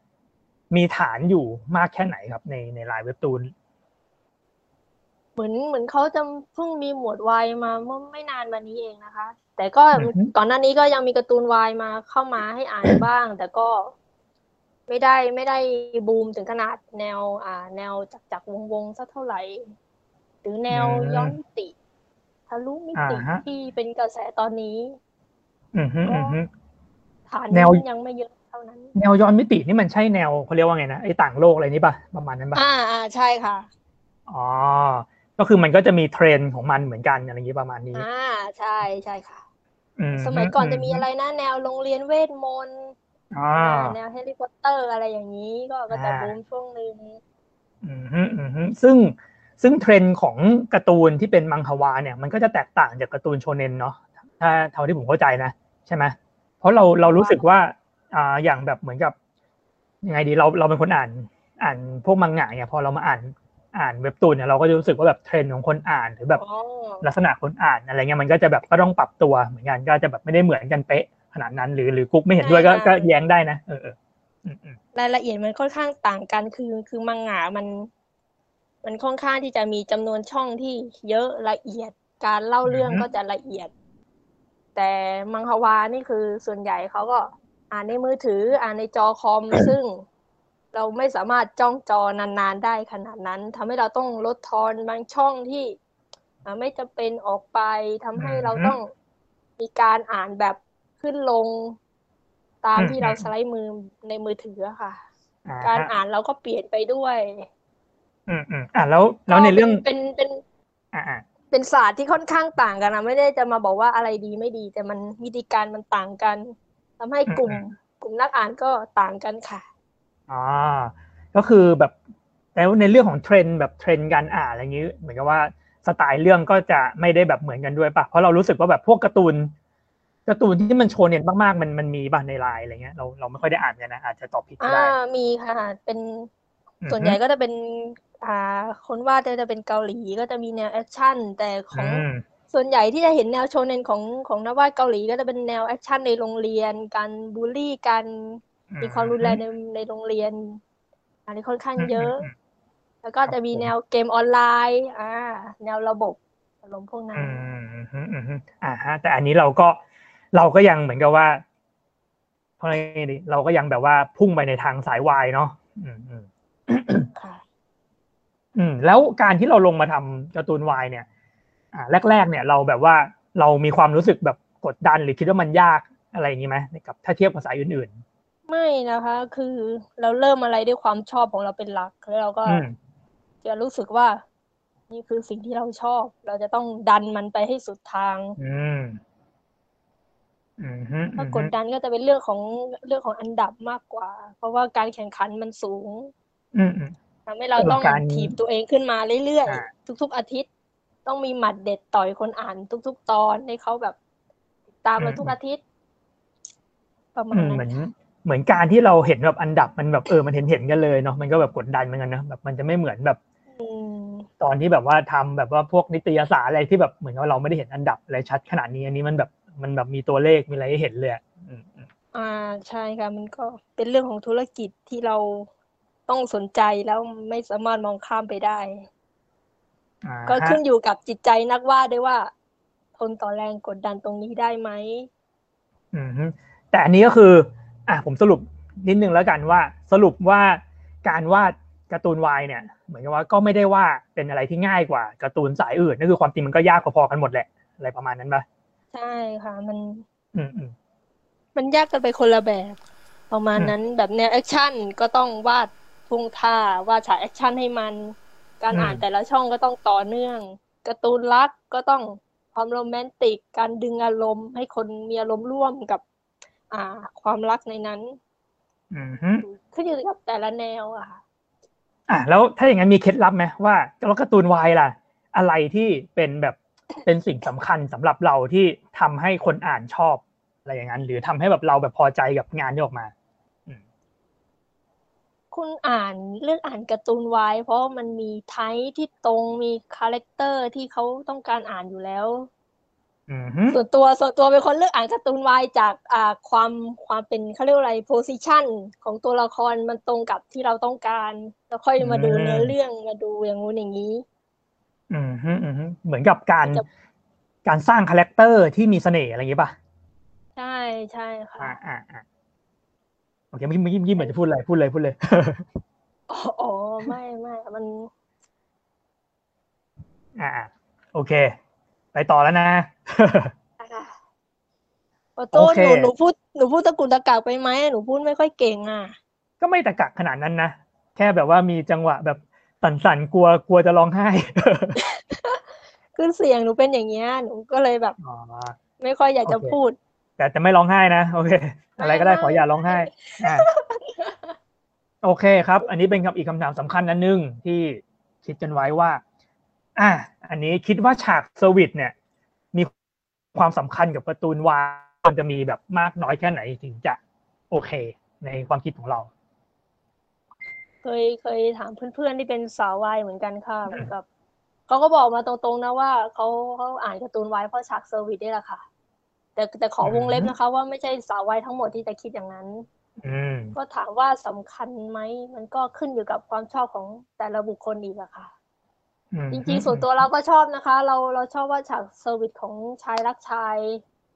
มีฐานอยู่มากแค่ไหนครับ ในในไลน์เว็บตูน
เหมือนเหมือนเขาจะเพิ่งมีหมวดวายมาเมื่อไม่นานมานี้เองนะคะ แต่ก็
อือฮึ
ก่อนหน้านี้ก็ยังมีการ์ตูนวายมาเข้ามาให้อ่านบ้าง แต่ก็ไม่ได้ไม่ได้บูมถึงขนาดแนวอ่า แนวจักจักวงวงๆสักเท่าไหร่ หรือแนวย้อนมิติ ทะลุมิติ
อ่าฮะ
ที่เป็นกระแสตอนนี้
อืมฮึอืมฮึ
ฐาน
แนว
ยังไม่เยอะเท่านั้น
แนวย้อนมิตินี่มันใช่แนวเขาเรียกว่าไงนะไอ้ต่างโลกอะไรนี่ป่ะประมาณนั้นป่ะ
อ่าอ่าใช่ค่ะ
อ๋อก็คือมันก็จะมีเทรนด์ของมันเหมือนกันอะไรอย่างนี้ประมาณนี้
อ่าใช่ใช่ค่ะ
อืฮึ
สมัยก่อนจะมีอะไรนะแนวโรงเรียนเวทมนต์
อ่า
อ่าแนวแฮร์รี่พอตเตอร์อะไรอย่างนี้ก็ก็จะ
อ่า
บูมช่วงหนึ่ง
อืมฮึอืมฮึซึ่ง ซึ่งเทรนด์ของการ์ตูนที่เป็นมันฮวาเนี่ยมันก็จะแตกต่างจากการ์ตูนโชเน็นเนาะถ้าเท่าที่ผมเข้าใจนะใช่ไหมเพราะเราเรารู้สึกว่าอ่าอย่างแบบเหมือนกับยังไงดีเราเราเป็นคนอ่านอ่านพวกมังงะเนี่ยพอเรามาอ่านอ่านเว็บตูนเนี่ยเราก็จะรู้สึกว่าแบบเทรนด์ของคนอ่านหรือแบบ
อ๋อ
ลักษณะคนอ่านอะไรเงี้ยมันก็จะแบบก็ต้องปรับตัวเหมือนกันก็จะแบบไม่ได้เหมือนกันเป๊ะขนาดนั้น หรือหรือกุ๊กไม่เห็นด้วยก็ก็แย้งได้นะเออเอออืมอืม
รายละเอียดมันค่อนข้างต่างกันคือคือมังงะมัน มันค่อนข้างที่จะมีจำนวนช่องที่เยอะละเอียด การเล่าเรื่องก็จะละเอียด แต่มังควานี่คือส่วนใหญ่เขาก็อ่านในมือถือ อ่านในจอคอมซึ่งเราไม่สามารถจ้องจอนานๆได้ขนาดนั้นทำให้เราต้องลดทอนบางช่องที่อ่าไม่จำเป็นออกไปทำให้เราต้องมีการอ่านแบบขึ้นลงตามที่เราสไลด์มือในมือถืออะค่ะ
อ่า
การ
ฮะ
อ่านเราก็เปลี่ยนไปด้วย
อืมอืมอะแล้ว แล้วในเรื่อง
ก็เป็นเป็น
อ่าอ่า
เป็นศาสตร์ที่ค่อนข้างต่างกันนะไม่ได้จะมาบอกว่าอะไรดีไม่ดี แต่มันวิธีการมันต่างกันทำให้กลุ่ม กลุ่มนักอ่านก็ต่างกันค่ะ
อ๋อก็คือแบบแล้วในเรื่องของเทรนด์แบบเทรนด์การอ่านอะไรอย่างนี้เหมือนกับว่าสไตล์เรื่องก็จะไม่ได้แบบเหมือนกันด้วยป่ะเพราะเรารู้สึกว่าแบบพวกการ์ตูนการ์ตูนที่มันโชว์เน็ตมากๆ มันมันมีป่ะในไลน์อะไรเงี้ยเราเราไม่ค่อยได้อ่านกันนะอาจจะตอบผิดก็
อ่า
ได้
มีค่ะ เป็น
อือฮึ
ส่วนใหญ่ก็จะเป็น อ่า คนวาดก็จะเป็นเกาหลีก็จะมีแนว action แต่ของ
อืม
ส่วนใหญ่ที่จะเห็นแนวโชเน็นของของนักวาดเกาหลีก็จะเป็นแนว action ในโรงเรียน การบูลลี่กันมีความรุนแรงในในโรงเรียน อันนี้ค่อนข้างเยอะ แล้วก็จะมีแนวเกมออนไลน์อ่าแนวระบบอารมณ์พวกนั้น
อืมอืมอืมอืมอืมอ่าฮะแต่อันนี้เราก็เราก็ยังเหมือนกับว่าเพราะอะไรดีเราก็ยังแบบว่าพุ่งไปในทางสายวายเนาะอืมอืม
ค่ะ
อืมแล้วการที่เราลงมาทำการ์ตูนวายเนี่ยอ่าแรก ๆ เนี่ยเราแบบว่าเรามีความรู้สึกแบบกดดันหรือคิดว่ามันยากอะไรอย่างนี้ไหมกับถ้าเทียบกับสายอื่น
ไม่นะคะ คือเราเริ่มอะไรด้วยความชอบของเราเป็นหลักแล้วเราก็
ๆอืม
จะรู้สึกว่า นี่คือสิ่งที่เราชอบ เราจะต้องดันมันไปให้สุดทาง
อืมอืมฮึ
ถ้ากดดันก็จะเป็นเรื่องของเรื่องของอันดับมากกว่า เพราะว่าการแข่งขันมันสูง
อืมอืม
ทำให้เรา
เออ
ต้อง
การ
ถีบตัวเองขึ้นมาเรื่อย
อ่า
ๆทุก ๆ อาทิตย์ ต้องมีหมัดเด็ดต่อยคนอ่านทุก ๆ ตอนให้เขาแบบติดตามเราทุกอาทิตย์ ประมา
อื
ณ
ม
นั้
เหมือน
นค่ะ
เหมือนการที่เราเห็นแบบอันดับมันแบบเออมันเห็นเห็นกันเลยเนาะมันก็แบบกดดันเหมือนกันนะแบบมันจะไม่เหมือนแบบ
อืม
ตอนที่แบบว่าทำแบบว่าพวกนิตยสารอะไรที่แบบเหมือนกับเราไม่ได้เห็นอันดับอะไรชัดขนาดนี้อันนี้มันแบบมันแบบมีตัวเลขมีอะไรให้เห็นเลยอะอืมอืม
อ่าใช่ค่ะมันก็เป็นเรื่องของธุรกิจที่เรา ต้องสนใจแล้วไม่สามารถมองข้ามไปได้
อ่า
ก็
ฮะ
ขึ้นอยู่กับจิตใจนักวาดด้วยว่า ทนต่อแรงกดดันตรงนี้ได้ไหม
อืมฮึแต่อันนี้ก็คือ อะผมสรุปนิดนึงแล้วกันว่า สรุปว่าการวาดการ์ตูนวายเนี่ย เหมือนกับว่าก็ไม่ได้ว่าเป็นอะไรที่ง่ายกว่าการ์ตูนสายอื่นนั่นคือความจริงมันก็ยากพอๆกันหมดแหละอะไรประมาณนั้นปะ
ใช่ค่ะ มัน
อืมอืม
มันยากกันไปคนละแบบ ประมาณ
อืม
นั้นแบบแนว action ก็ต้องวาด ท่วงท่าวาดฉาก action ให้มัน การอ่านแต่ละช่องก็ต้องต่อเนื่องการ์ตูนรักก็ต้องความโรแมนติก การดึงอารมณ์ ให้คนมีอารมณ์ร่วมกับ อ่า ความรักในนั้น
อืมฮึ
ขึ้นอยู่กับแต่ละแนวอะค่ะ
อะแล้วถ้าอย่างนั้นมีเคล็ดลับไหมว่าแล้วการ์ตูนวายล่ะ อะไรที่เป็นแบบเป็นสิ่งสำคัญสำหรับเราที่ทำให้คนอ่านชอบอะไรอย่างนั้น หรือทำให้แบบเราแบบพอใจกับงานที่ออกมาอืม
คนอ่านเลือกอ่านการ์ตูนวายเพราะมันมี type ที่ตรงมี character ที่เขาต้องการอ่านอยู่แล้ว
อืมฮึ
ส่วนตัวส่วนตัวเป็นคนเลือกอ่านการ์ตูนวายจากอ่าความความเป็นเขาเรียกว่าอะไร position ของตัวละครมันตรงกับที่เราต้องการ แล้วค่อยมาดูเนื้อเรื่องมาดูอย่างงู้นอย่างนี้
อืมฮึอืมฮึเหมือนกับการ
จะ
การสร้าง character ที่มีเสน่ห์อะไรอย่างงี้ป่ะ
ใช่ใช่ค่ะ
อ่าอ่า อ่าโอเคเมื่อกี้เมื่อกี้เมื่อกี้เหมือนจะพูดอะไรพูดเลยพูดเลย
อ๋ออ๋อไม่ไม่มัน
อ่าอ่า โอเค ไปต่อแล้วนะ
ค่ะขอโทษ
โอเค
หนูหนูพูดหนูพูดตะกุกตะกักไปไหมหนูพูดไม่ค่อยเก่งอะ
ก็ไม่ตะกักขนาดนั้นนะแค่แบบว่ามีจังหวะแบบสั่นๆกลัวกลัวจะร้องไห้
ขึ้นเสียงหนูเป็นอย่างเงี้ยหนูก็เลยแบบ
อ๋อ
ไม่ค่อยอยากจะ
โอเค
พูด
แต่จะไม่ร้องไห้นะโอเค อะไรก็ได้ขออย่าร้องไห้อ่าโอเคครับ อันนี้เป็นคำอีกคำถามสำคัญอันหนึ่งที่คิดกันไว้ว่า อ่าอันนี้คิดว่าฉาก service เนี่ย มีความสำคัญกับการ์ตูนวายมันจะมีแบบมากน้อยแค่ไหนถึงจะโอเค ในความคิดของเรา
เคยเคยถามเพื่อนๆที่เป็นสาววายเหมือนกันค่ะเหมือนกับเขาก็บอกมาตรงๆนะว่าเขาเขาอ่านการ์ตูนวายเพราะฉาก service นี่แหละค่ะ แต่แต่ขอวงเล็บนะคะ ว่าไม่ใช่สาววายทั้งหมดที่จะคิดอย่างนั้น
อืม
ก็ถามว่าสำคัญไหมมันก็ขึ้นอยู่กับความชอบของแต่ละบุคคลอีกอะค่ะ
อืม
จริงๆส่วนตัวเราก็ชอบนะคะ เราเราชอบว่าฉาก service ของชายรักชาย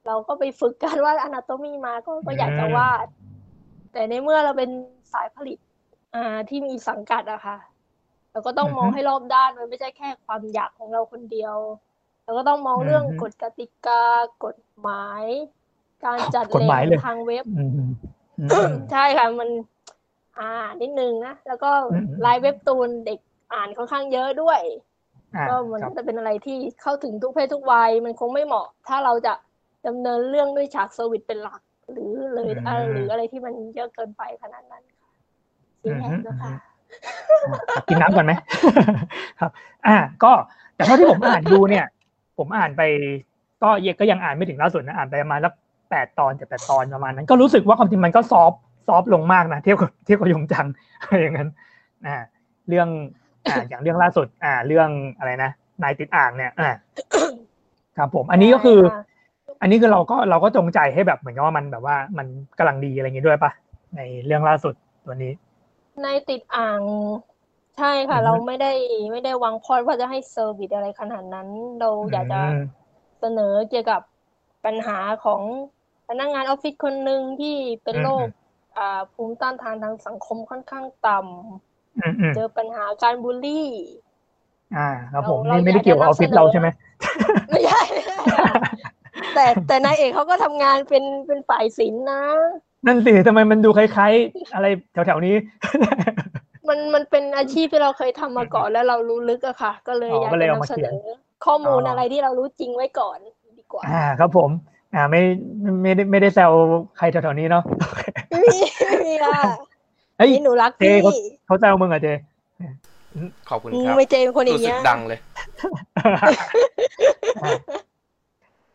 เราก็ไปฝึกการวาดอนาโตมีมาก็ก็อยากจะวาด แต่ในเมื่อเราเป็นสายผลิต อ่าที่มีสังกัดอะค่ะเราก็ต้องมองให้รอบด้านมันไม่ใช่แค่ความอยากของเราคนเดียว เราก็ต้องมองเรื่องกฎกติกากฎ หมาย การจัด
กฎหมายเลย
ทางเว็บ
อืมอืมอืม
ใช่ค่ะมัน อ่านิดนึงนะแล้วก็
อืม
ไลน์เว็บตูนเด็กอ่านค่อนข้างเยอะด้วย
อ่า
ก็มัน
ครับ
ก็จะเป็นอะไรที่เข้าถึงทุกเพศทุกวัยมันคงไม่เหมาะ ถ้าเราจะดำเนินเรื่องด้วยฉาก service เป็นหลัก หรือเลยอ่าหรืออะไรที่มันเยอะเกินไปขนาดนั้นค่ะเสียงแหบนะคะ
กินน้ำก่อนไหมครับ อ่า ก็แต่เท่าที่ผมอ่านดูเนี่ย ผมอ่านไป ก็ยังก็ยังอ่านไม่ถึงล่าสุดนะอ่านไปประมาณสักแปดตอนเจ็ดแปดตอนประมาณนั้น ก็รู้สึกว่าความจริงมันก็ soft soft ลงมากนะเทียบกับเทียบกับยงจังอะไรอย่างนั้นอ่าเรื่องอ่าอย่างเรื่องล่าสุด อ่า เรื่องอะไรนะนายติดอ่างเนี่ยอ่าครับผมอันนี้ก็คือ
ใช่ค่ะ
อันนี้คือเราก็เราก็จงใจให้แบบเหมือนกับว่ามันแบบว่ามันกำลังดีอะไรอย่างงี้ด้วยปะในเรื่องล่าสุดตัวนี้
ในติดอ่างใช่ค่ะ
อือฮึ
เราไม่ได้ไม่ได้วางพอดว่าจะให้ service อะไรขนาดนั้น เราอยากจะ
อืม
เสนอเกี่ยวกับปัญหาของพนักงานออฟฟิศคนหนึ่งที่เป็น
อืม
โรค
อืม
อ่าภูมิต้านทานทางสังคมค่อนข้างต่ำ
อืมอืม
เจอปัญหาการบูลลี่
อ่าครับผม
เรา
นี่ไม่ได้
อยากจะ
เกี่ยวกับออฟฟิศ
นำเสนอ
เราใช่ไหม
ไม่ใช่แต่แต่นายเอกเขาก็ทำงานเป็นเป็นฝ่ายศิลป์นะ
นั่นสิทำไมมันดูคล้ายๆ อะไรแถวๆนี้
มันมันเป็นอาชีพที่เราเคยทำมาก่อนแล้วเรารู้ลึกอะค่ะ ก็เลย
อ๋อ
อยาก
ก็เลย
จะ
เอามานำ
เส
เขี
น
ยน
อ ข้อมูล
อ๋ออ
อะไรที่เรารู้จริงไว้ก่อนดีกว่า
อ่าครับผม อ่าไม่ไม่ได้ไม่ได้แซวใครแถวๆนี้เนาะ
ไม่มีไม่มีค่ะ
เฮ้ย
นี่หนูรัก
เจ
พี่
เขาเขาแซวมึงเหรอะเจ
ขอบคุณ
อืม
ครับ
ไม่เจเป็นคนอย่า
รู้
ง
สึ
เงี้
ก
ย
ดังเลย
อ่า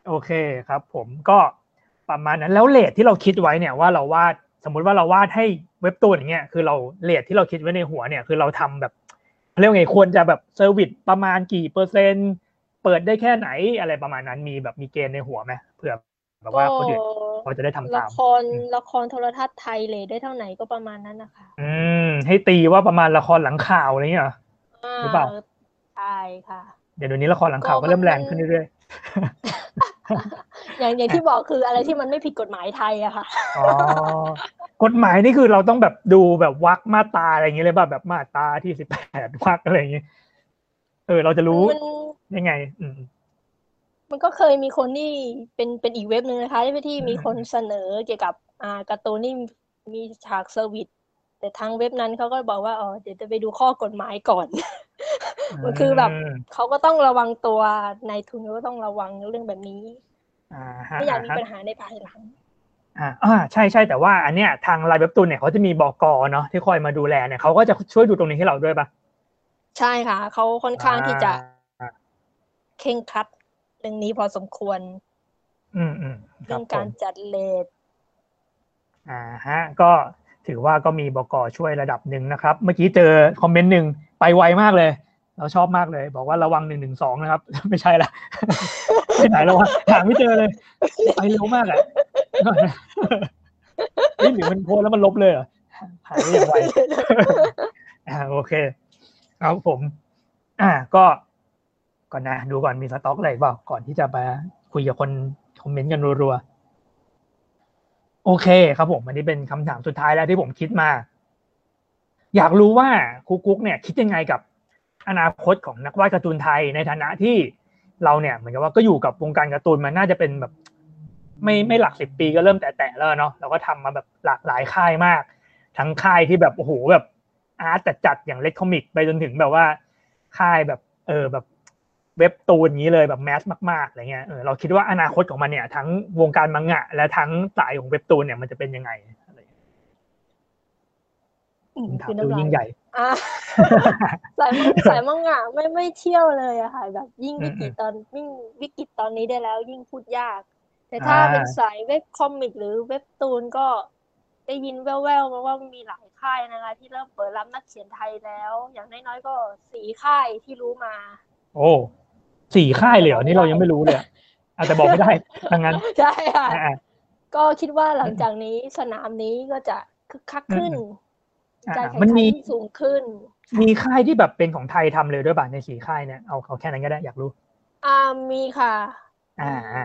โอเคครับ ผมก็ประมาณนั้นแล้วเลทที่เราคิดไว้เนี่ยว่าเราวาดสมมุติว่าเราวาดให้เว็บตูนอย่างเงี้ยคือเราเลทที่เราคิดไว้ในหัวเนี่ยคือเราทำแบบเรียกว่าไงควรจะแบบเซอร์วิสประมาณกี่เปอร์เซ็นต์ เปิดได้แค่ไหนอะไรประมาณนั้นมีแบบมีเกณฑ์ในหัวไหมเผื่อแบบว่าคนอื่นเขาจะได้ทำ
ละ
ตาม
ครละครโทรทัศน์ไทยเลยได้เท่าไหนก็ประมาณนั้นนะคะ
อืม ให้ตีว่าประมาณละครหลังข่าวอะไรเงี้ยเหรอหรือเปล่า
ใช่ค่ะ
เดี๋ยวเดี๋ยวนี้ละครหลังข่าวก็เริ่มแรงขึ้นเรื่อย
อย่างอย่างที่บอกคืออะไรที่มันไม่ผิดกฎหมายไทยอะค่ะ
ๆอ๋อกฎหมายนี่คือเราต้องแบบดูแบบวรรคมาตราอะไรอย่างเงี้ยเลยป่ะแบบมาตราที่สิบแปดวรรคอะไรอย่างเงี้ย เออ เราจะรู้
มัน
ยังไง อืม
มันก็เคยมีคนที่เป็นเป็นอีกเว็บหนึ่งนะคะที่ที่มีคนเสนอเกี่ยวกับอ่าการ์ตูนนี่มีฉาก service แต่ทางเว็บนั้นเขาก็บอกว่าอ๋อเดี๋ยวจะไปดูข้อกฎหมายก่อน มันคือแบบ
อืม
เขาก็ต้องระวังตัวนายทุนเขาก็ต้องระวังเรื่องแบบนี้
อ่าฮะ
ไม่อยากมี
ฮะ
ปัญหาในภายหลัง
อ่าอ่าใช่ใช่แต่ว่าอันเนี้ยทางไลน์เว็บตูนเนี่ยเขาจะมีบกเนาะที่คอยมาดูแลเนี่ยเขาก็จะช่วยดูตรงนี้ให้เราด้วยป่ะ
ใช่ค่ะ เขาค่อนข้างที่จะ
อ่า
เคร่งครัดเรื่องนี้พอสมควร
อืมอืมค
เรื่
รั
อบง
ผ
การ
ม
จัดเลท
อ่าฮะ ก็ถือว่าก็มีบกช่วยระดับหนึ่งนะครับ เมื่อกี้เจอคอมเมนต์หนึ่งไปไวมากเลย เราชอบมากเลย บอกว่าระวังหนึ่งหนึ่งสองนะครับ ไม่ใช่ละไปไหนแล้ววะหาไม่เจอเลยไปเร็วมากอะเฮ้ยหรือมันโพสต์แล้วมันลบเลยเหรอหายไปอย่างไวอ่าโอเค ครับผม อ่าก็ก่อนนะดูก่อนมีสต็อกอะไรเปล่าก่อนที่จะมาคุยกับคนคอมเมนต์กันรัวๆโอเคครับผมอันนี้เป็นคำถามสุดท้ายแล้วที่ผมคิดมา อยากรู้ว่าครูกุ๊กเนี่ย คิดยังไงกับอนาคตของนักวาดการ์ตูนไทยในฐานะที่เราเนี่ยเหมือนกับว่าก็อยู่กับวงการการ์ตูนมันน่าจะเป็นแบบ ไม่ไม่หลักสิบปีก็เริ่มแตะๆแล้วเนาะเราก็ทำมาแบบหลากหลายค่ายมาก ทั้งค่ายที่แบบโอ้โหแบบ อาร์ตจัดๆอย่างเล็กคอมิกไปจนถึงแบบว่าค่ายแบบเออแบบเว็บตูนอย่างนี้เลยแบบแมสมากๆอะไรเงี้ยเออเราคิดว่าอนาคตของมันเนี่ย ทั้งวงการมังงะ และทั้งสายของเว็บตูนเนี่ยมันจะเป็นยังไงอะไร
อืม
คำถาม
คือ
ดู
น้ำลาย
ยิ่งใหญ่
อะสายมังสายมังงะไม่ไม่เที่ยวเลยอะค่ะแบบยิ่ง
อื
วิ
ม
กฤตตอนยิ่งวิกฤตตอนนี้ได้แล้วยิ่งพูดยาก แต่ถ้า
อ่า
เป็นสายเว็บคอมิกหรือเว็บตูนก็ ได้ยินแว่วๆมาว่ามีหลายค่ายนะคะ ที่เริ่มเปิดรับนักเขียนไทยแล้ว อย่างน้อยๆก็สี่ค่ายที่รู้มา
โอ้สี่ค่ายเลยเหรอนี่เรายังไม่รู้เลยอะอาจจะบอกไม่ได้ดังนั้น
ใช่ค่ะ
อ่า
ก็คิดว่าหลังจากนี้สนามนี้ก็จะคึกคักขึ้น
อ่า
การ
อ่า
แข่ง
มัน
ขัน
มี
ที่สูงขึ้น
มีค่ายที่แบบเป็นของไทยทำเลยด้วยป่ะในสี่ค่ายเนี่ยเอาเอาแค่นั้นก็ได้อยากรู้
อ่ามีค่ะ
อ่าอ่า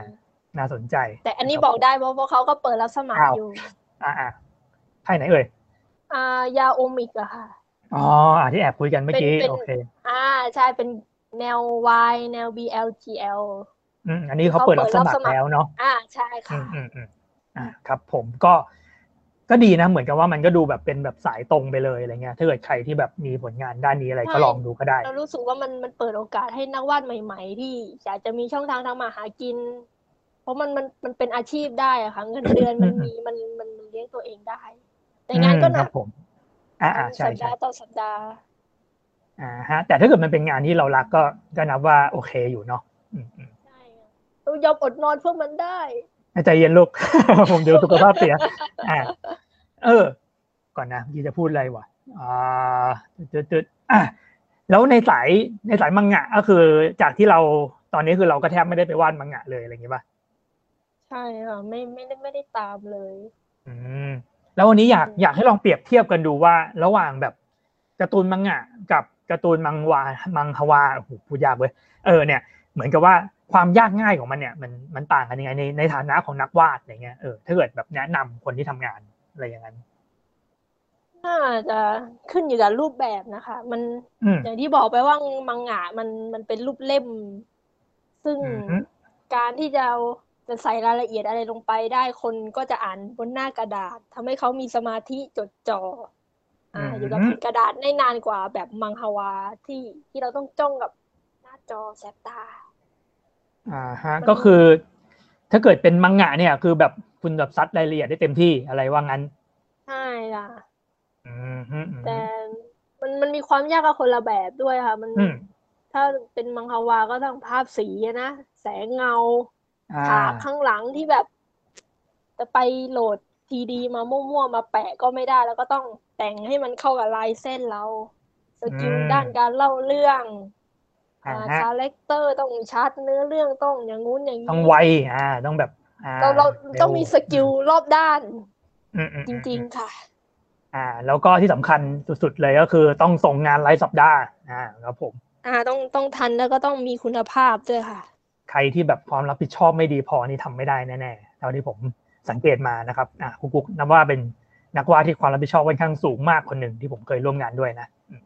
น่าสนใจ
แต่อันนี้
ครับ
บอกได้เพราะเพราะเขาก็เปิดรับสมัคร
อ้าว
อยู่
อ่าอ่า ค่ายไหนเอ่ย
อ่ายาโอมิกอะค่ะ
อ๋ออ่าที่แอบคุยกันเมื่อกี้
เป็นเป็น
โอเค
อ่าใช่เป็นแนว Y แนว BLGL
อืมอันนี้เขาเปิดรับสมัครแล้วเนาะ
อ่าใช่
อื
ค่ะ
มอืมอืมอ่าครับผมก็ก็ดีนะเหมือนกับว่ามันก็ดูแบบเป็นแบบสายตรงไปเลยอะไรเงี้ยถ้าเกิดใครที่แบบมีผลงานด้านนี้อะไรก็ลองดูก็ได้
เรารู้สึกว่ามันมันเปิดโอกาสให้นักวาดใหม่ ๆ ที่อยากจะมีช่องทางทำมาหากิน เพราะมันมันมันเป็นอาชีพได้อะค่ะเงินเดือนมันมีมันมันมันเลี้ยงตัวเองได้ แต่งานก็ห
ค
นั
รั
ก
บผมอ่าอ่าใช่
สัป
ใช่
ดาห์ต่อสัปดาห์
อ่าฮะ แต่ถ้าเกิดมันเป็นงานที่เรารักก็ก็นับว่าโอเคอยู่เนาะอืมอืม
ใช่ค่ะเรายอมอดนอนเพื่อมันได้
ใจเย็นลูกผมเดี๋ยวสุขภาพเสียอ่าเออ ก่อนนะเมื่อกี้จะพูดอะไรวะอ่าจุดจุดอะแล้วในสายในสายมังงะก็คือจากที่เราตอนนี้คือเราก็แทบไม่ได้ไปวาดมังงะเลยอะไรอย่างงี้ป่ะ
ใช่ค่ะไม่ไม่ได้ไม่ได้ตามเลย
อืม แล้ววันนี้อยากอยากให้ลองเปรียบเทียบกันดูว่า ระหว่างแบบการ์ตูนมังงะกับการ์ตูนมังวา มังฮวาโอ้โหพูดยากเว้ยเออเนี่ยเหมือนกับว่าความยากง่ายของมันเนี่ยมันมันต่างกันยังไงในในฐานะของนักวาดอะไรเงี้ยเออถ้าเกิดแบบแนะนำคนที่ทำงานอะไรอย่างนั้น
น่าจะขึ้นอยู่กับรูปแบบนะคะ มัน
อืม
อย่างที่บอกไปว่ามังงะมันมันเป็นรูปเล่ม ซึ่ง
อือฮึ
การที่จะเอา จะใส่รายละเอียดอะไรลงไปได้คนก็จะอ่านบนหน้ากระดาษทำให้เขามีสมาธิจดจ่ออ่าอยู่กับแผ่นกระดาษได้นานกว่าแบบมังฮวาที่ที่เราต้องจ้องกับหน้าจอแสบตา
อ่าฮะ
มัน
ก็คือ ถ้าเกิดเป็นมังงะเนี่ย คือแบบคุณแบบซัดรายละเอียดได้เต็มที่อะไรว่างั้น
ใช่ค่ะ
อืมฮึอืม
แต่มันมันมีความยากกับคนละแบบด้วยค่ะ มัน
อืม
ถ้าเป็นมังฮวาก็ต้องภาพสีอะนะ แสงเงา
อ่า
ฉากข้างหลังที่แบบจะไปโหลด 3D มามั่วๆมาแปะก็ไม่ได้ แล้วก็ต้องแต่งให้มันเข้ากับลายเส้นเราสกิล
อืม
ด้านการเล่าเรื่อง
อ่า
อ่า
ฮะ
คาแรคเตอร์ต้องชัดเนื้อเรื่องต้องอย่างงู้นอย่าง
ต้อง
นี้
ไวอ่า ต้องแบบอ่า
เราเรา
ร็ว
ต้องมีสกิลรอบด้าน
อืมอืม
จ
อืม
ริง ๆ ค่ะ
อ่า แล้วก็ที่สำคัญสุดๆเลยก็คือต้องส่งงานรายสัปดาห์อ่าครับผม
อ่าต้องต้องทันแล้วก็ต้องมีคุณภาพด้วยค่ะ
ใครที่แบบความรับผิดชอบไม่ดีพอนี่ทำไม่ได้แน่ๆเท่าที่ผมสังเกตมานะครับอ่าคุกกุ๊กนับว่าเป็นนักวาดที่ความรับผิดชอบค่อนข้างสูงมากคนหนึ่งที่ผมเคยร่วมงานด้วยนะอืม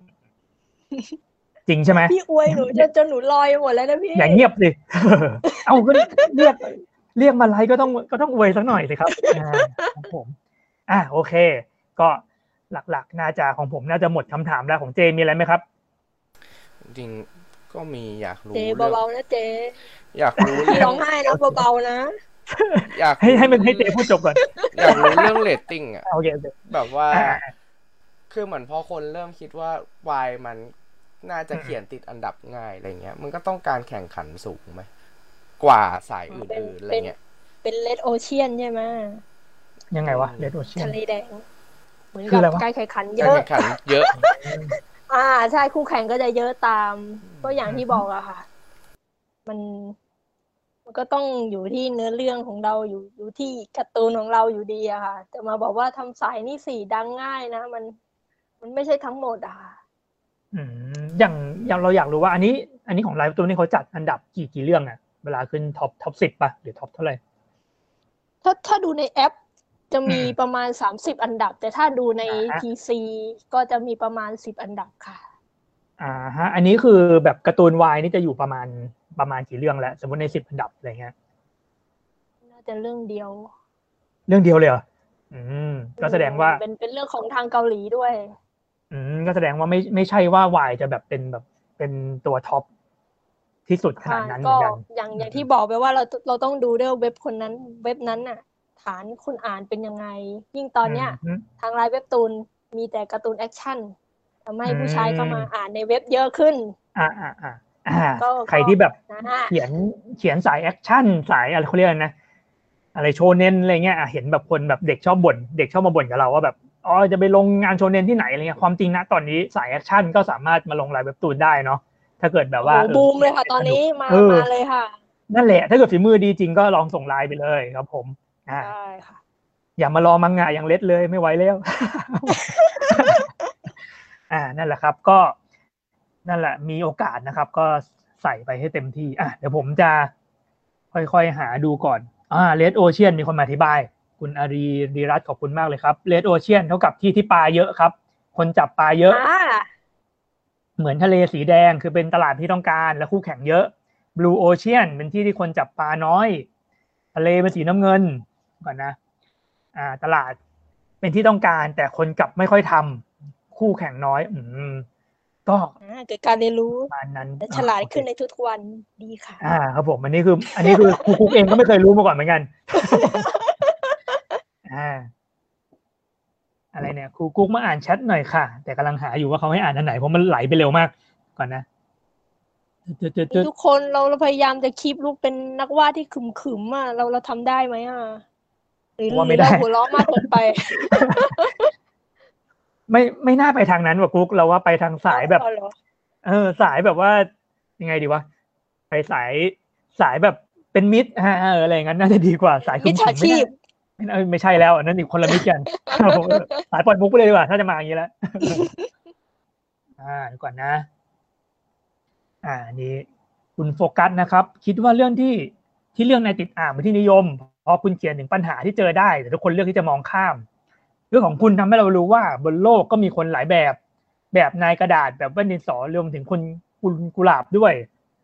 จริงใช่ไหม
พี่อวยหนูจนจนหนูลอยหมดแล้วนะพี่
อย่างเงียบสิเอาก็เรียกเรียกมาไลฟ์ก็ต้องก็ต้องอวยสักหน่อยสิครับอ่าครับผมอ่าโอเค ก็หลักๆน่าจะของผมน่าจะหมดคำถามแล้วของเจมีอะไรไหมครับ
จริงๆ ก็มีอยากรู้
เจ๊
เรื่อง
เบาๆนะเจ๊
อยากรู้
พี่
เรื่อ
ร้องงไห้นะเบาๆนะ
อยาก
ให้ให้มันให้เจพูดจบก่อน
อยากรู้เรื่องเรตติ้งอะ
โอเคโอเค
แบบว่า
อ่า
คือเหมือนพอคนเริ่มคิดว่าวายมันน่าจะเขียนติดอันดับง่ายอะไรเงี้ย มันก็ต้องการแข่งขันสูงไหมกว่าสายอื่นๆอะไรเงี้ย
เป็นเลดโอเชียนใช่ไหม
ยังไงวะเลดโอเชียน
ทะเลแดงเหมือน
คือ
กับ
อะไรวะ
การแข่งขันเย
การ
อะ
แข่งขันเยอะ
อ่าใช่คู่แข่งก็จะเยอะตาม ก็อย่างที่บอกอะค่ะ มัน มันก็ต้องอยู่ที่เนื้อเรื่องของเราอยู่อยู่ที่การ์ตูนของเราอยู่ดีอะค่ะ แต่มาบอกว่าทำสายนี่สี่ดังง่ายนะ มัน มันไม่ใช่ทั้งหมดอะค่ะ
อืมอย่างอย่างเราอยากรู้ว่า อันนี้ อันนี้ของไลน์เว็บตูนนี้เขาจัดอันดับกี่กี่เรื่องอะเวลาขึ้น top top สิบป่ะหรือ top เท่าไหร่
ถ้าถ้าดูในแอป จะมี
อืม
ประมาณสามสิบอันดับ แต่ถ้าดูใน
อ่าฮะ
PC ก็จะมีประมาณสิบอันดับค่ะ
อ่าฮะ อันนี้คือแบบการ์ตูนวายนี่จะอยู่ประมาณประมาณกี่เรื่องแล้วสมมติในสิบอันดับอะไรเงี้ย
น่าจะเรื่องเดียว
เรื่องเดียวเลยเหรออืมก็แสดงว่า
เป็นเป็นเรื่องของทางเกาหลีด้วย
อืมก็แสดงว่าไม่ไม่ใช่ว่าวายจะแบบเป็นแบบเป็นตัว topที่สุดขนาดนั้นก็เหมื
ก็
อนกัน
อย่างอย่างที่บอกไปว่าเราเราต้องดูด้วยว่าเว็บคนนั้นเว็บนั้นน่ะ ฐานคนอ่านเป็นยังไง ยิ่งตอนเนี้ย
อืม
ทางไลน์เว็บตูนมีแต่การ์ตูน action ทำให้
อืม
ผู้ชายเข้ามาอ่านในเว็บเยอะขึ้น
อ่าอ่าอ่าอ่า
ก็
ใครที่แบบ
นะฮะ
เขียนเขียนสาย action สายอะไรเขาเรียกอะไรนะอะไรโชเน้นอะไรเงี้ยอะเห็นแบบคนแบบเด็กชอบบ่นเด็กชอบมาบ่นกับเราว่าแบบอ๋อจะไปลงงานโชเน้นที่ไหนอะไรเงี้ยความจริงนะตอนนี้สาย action ก็สามารถมาลงไลน์เว็บตูนได้เนาะถ้าเกิดแบบว่า
โอ้บูมเลยค่ะตอนนี้มา
เออ
มาเลยค่ะ
นั่นแหละ ถ้าเกิดฝีมือดีจริงก็ลองส่งไลน์ไปเลยครับผมอ่า
ใช่ค่ะ
อย่ามา romance อย่างเดียวเลยไม่ไหวแล้วอ่านั่นแหละครับ ก็นั่นแหละ มีโอกาสนะครับ ก็ใส่ไปให้เต็มที่อะเดี๋ยวผมจะค่อยๆหาดูก่อนอ่าเลดโอเชียนมีคนมาอธิบาย คุณอารีดีรัตน์ขอบคุณมากเลยครับเลดโอเชียนเท่ากับที่ที่ปลาเยอะครับ คนจับปลาเยอะ
อ่า
เหมือนทะเลสีแดงคือเป็นตลาดที่ต้องการและคู่แข่งเยอะ Blue Ocean เป็นที่ที่คนจับปลาน้อย ทะเลเป็นสีน้ำเงิน ก่อนนะอ่า ตลาดเป็นที่ต้องการ แต่คนกลับไม่ค่อยทำคู่แข่งน้อย อืมก็
อ่าเกิดการเรียนรู้
ประมาณนั้น
และฉลาด
อ่โอเค
ขึ้นในทุกๆวันดีค่ะ
อ่า ครับผมอันนี้คือ อันนี้คือครูคุกเองก็ไม่เคยรู้มาก่อนเหมือนกันอ่าอะไรเนี่ยครูกุ๊กมาอ่านแชทหน่อยค่ะ แต่กำลังหาอยู่ว่าเขาให้อ่านอันไหนเพราะมันไหลไปเร็วมาก ก่อนนะตึ๊ดตึ๊ดตึ๊ด
ทุกคนเราเราพยายามจะคีปลูกเป็นนักวาดที่ขึมขึมๆอะเราเราทำได้ไหมอะหรือห
ว่าไม่
รือ
ได้
เราหัวเราะมากเกินไป
ไม่ไม่น่าไปทางนั้นว่ะกุ๊กเราว่าไปทางสายแบบ
อ๋อเหรอ
เออ สายแบบว่ายังไงดีวะไปสายสายแบบเป็นมิตรฮะเอออะไรอย่างนั้นน่าจะดีกว่าสาย
มิจฉาชีพ
ไม่น่าไม่ไม่ใช่แล้วอันนั้นอีกคนละมิตรกันครับผมสายปล่อยมุกไปเลยดีกว่าถ้าจะมาอย่างนี้แล้วอ่าเดี๋ยวก่อนนะ อ่าอันนี้คุณโฟกัสนะครับ คิดว่าเรื่องที่ที่เรื่องในติดอ่านเป็นที่นิยมเพราะคุณเขียนถึงปัญหาที่เจอได้ แต่ทุกคนเลือกที่จะมองข้าม เรื่องของคุณทำให้เรารู้ว่าบนโลกก็มีคนหลายแบบ แบบนายกระดาษแบบแว่นดินสอรวมถึงคุณคุณกุหลาบด้วย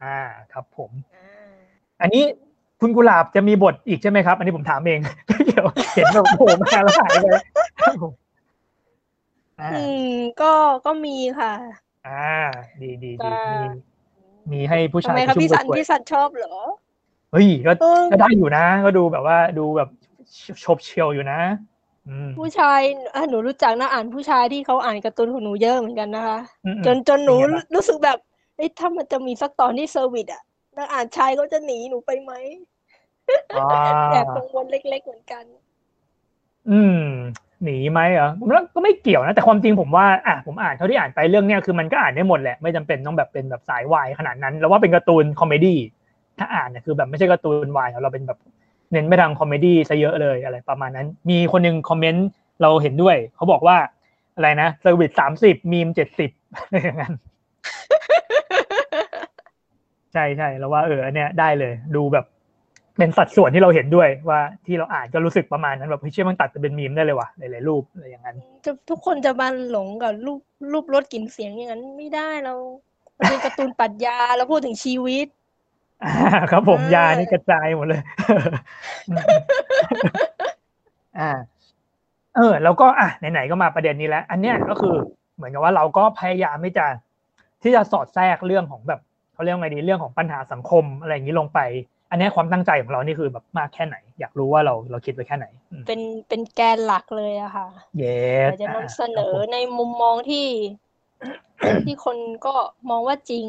อ่าครับ ผม
อ่า
อันนี้คุณกุหลาบจะมีบทอีกใช่ไหมครับ อันนี้ผมถามเองไม่เกี่ยวเห็นแบบโผล่มาแล้วหายไปครับผมอ่า
อืมก็ก็มีค่ะ
อ่า ดีดีดี
จะ
มีมีให้ผู้
ทำ
ชาย
ไมครับ
ชุ่ม
พี่สัน
กระชวย
พี่สันชอบเหรอ
เฮ้ยก็
เออ
ก็ได้อยู่นะ ก็ดูแบบว่าดูแบบชบเชียวอยู่นะอืม
ผู้ชายอะหนูรู้จักนะอ่านผู้ชายที่เขาอ่านการ์ตูนของหนูเยอะเหมือนกันนะคะ
อืมอืม
จนจนหนู
เป็นไงบ้าง
รู้สึกแบบเอ้ยถ้ามันจะมีสักตอนที่เซอร์วิสอะนักอ่านชายเขาจะหนีหนูไปไหม
อ่า
แอบกังวลเล็ก ๆเหมือนกัน
อืม หนีไหมเหรอผมว่าก็ไม่เกี่ยวนะ แต่ความจริงผมว่าอะผมอ่านเท่าที่อ่านไปเรื่องเนี้ยคือมันก็อ่านได้หมดแหละ ไม่จำเป็นต้องแบบเป็นแบบสายวายขนาดนั้น แล้วว่าเป็นการ์ตูนคอมเมดี้ ถ้าอ่านเนี่ยคือแบบไม่ใช่การ์ตูนวายเราเป็นแบบเน้นไปทาง comedy ซะเยอะเลยอะไรประมาณนั้น มีคนหนึ่ง comment เราเห็นด้วย เขาบอกว่าอะไรนะ service สามสิบมีมเจ็ดสิบอะไรอย่างนั้นใช่ใช่แล้วว่าเออเนี้ยได้เลย ดูแบบเป็นสัดส่วนที่เราเห็นด้วยว่าที่เราอ่านก็รู้สึกประมาณนั้นแบบเฮ้ยเชื่อมันตัดเป็นมีมได้เลยว่ะหลายๆรูปอะไรอย่างนั้น
ทุกคนจะมาหลงกับรูปรูปรสกลิ่นเสียงอย่างนั้นไม่ได้เราเป็นการ์ตูนปรัชญาเราพูดถึงชีวิต
ครับผม
อ่าย
ยานี่กระจายหมดเลย อ่า เออ แล้วก็อะไหนๆก็มาประเด็นนี้แล้ว อันเนี้ยก็คือ เหมือนกับว่าเราก็พยายามที่จะที่จะสอดแทรกเรื่องของแบบเขาเรียกว่าไงดีเรื่องของปัญหาสังคมอะไรอย่างนี้ลงไป อันเนี้ยความตั้งใจของเรานี่คือแบบมากแค่ไหน อยากรู้ว่าเราเราคิดไว้แค่ไหนอืม
เป็นเป็นแกนหลักเลยอะค่ะ
เย้
เราจะนำเสนอในมุมมองที่ ที่คนก็มองว่าจริง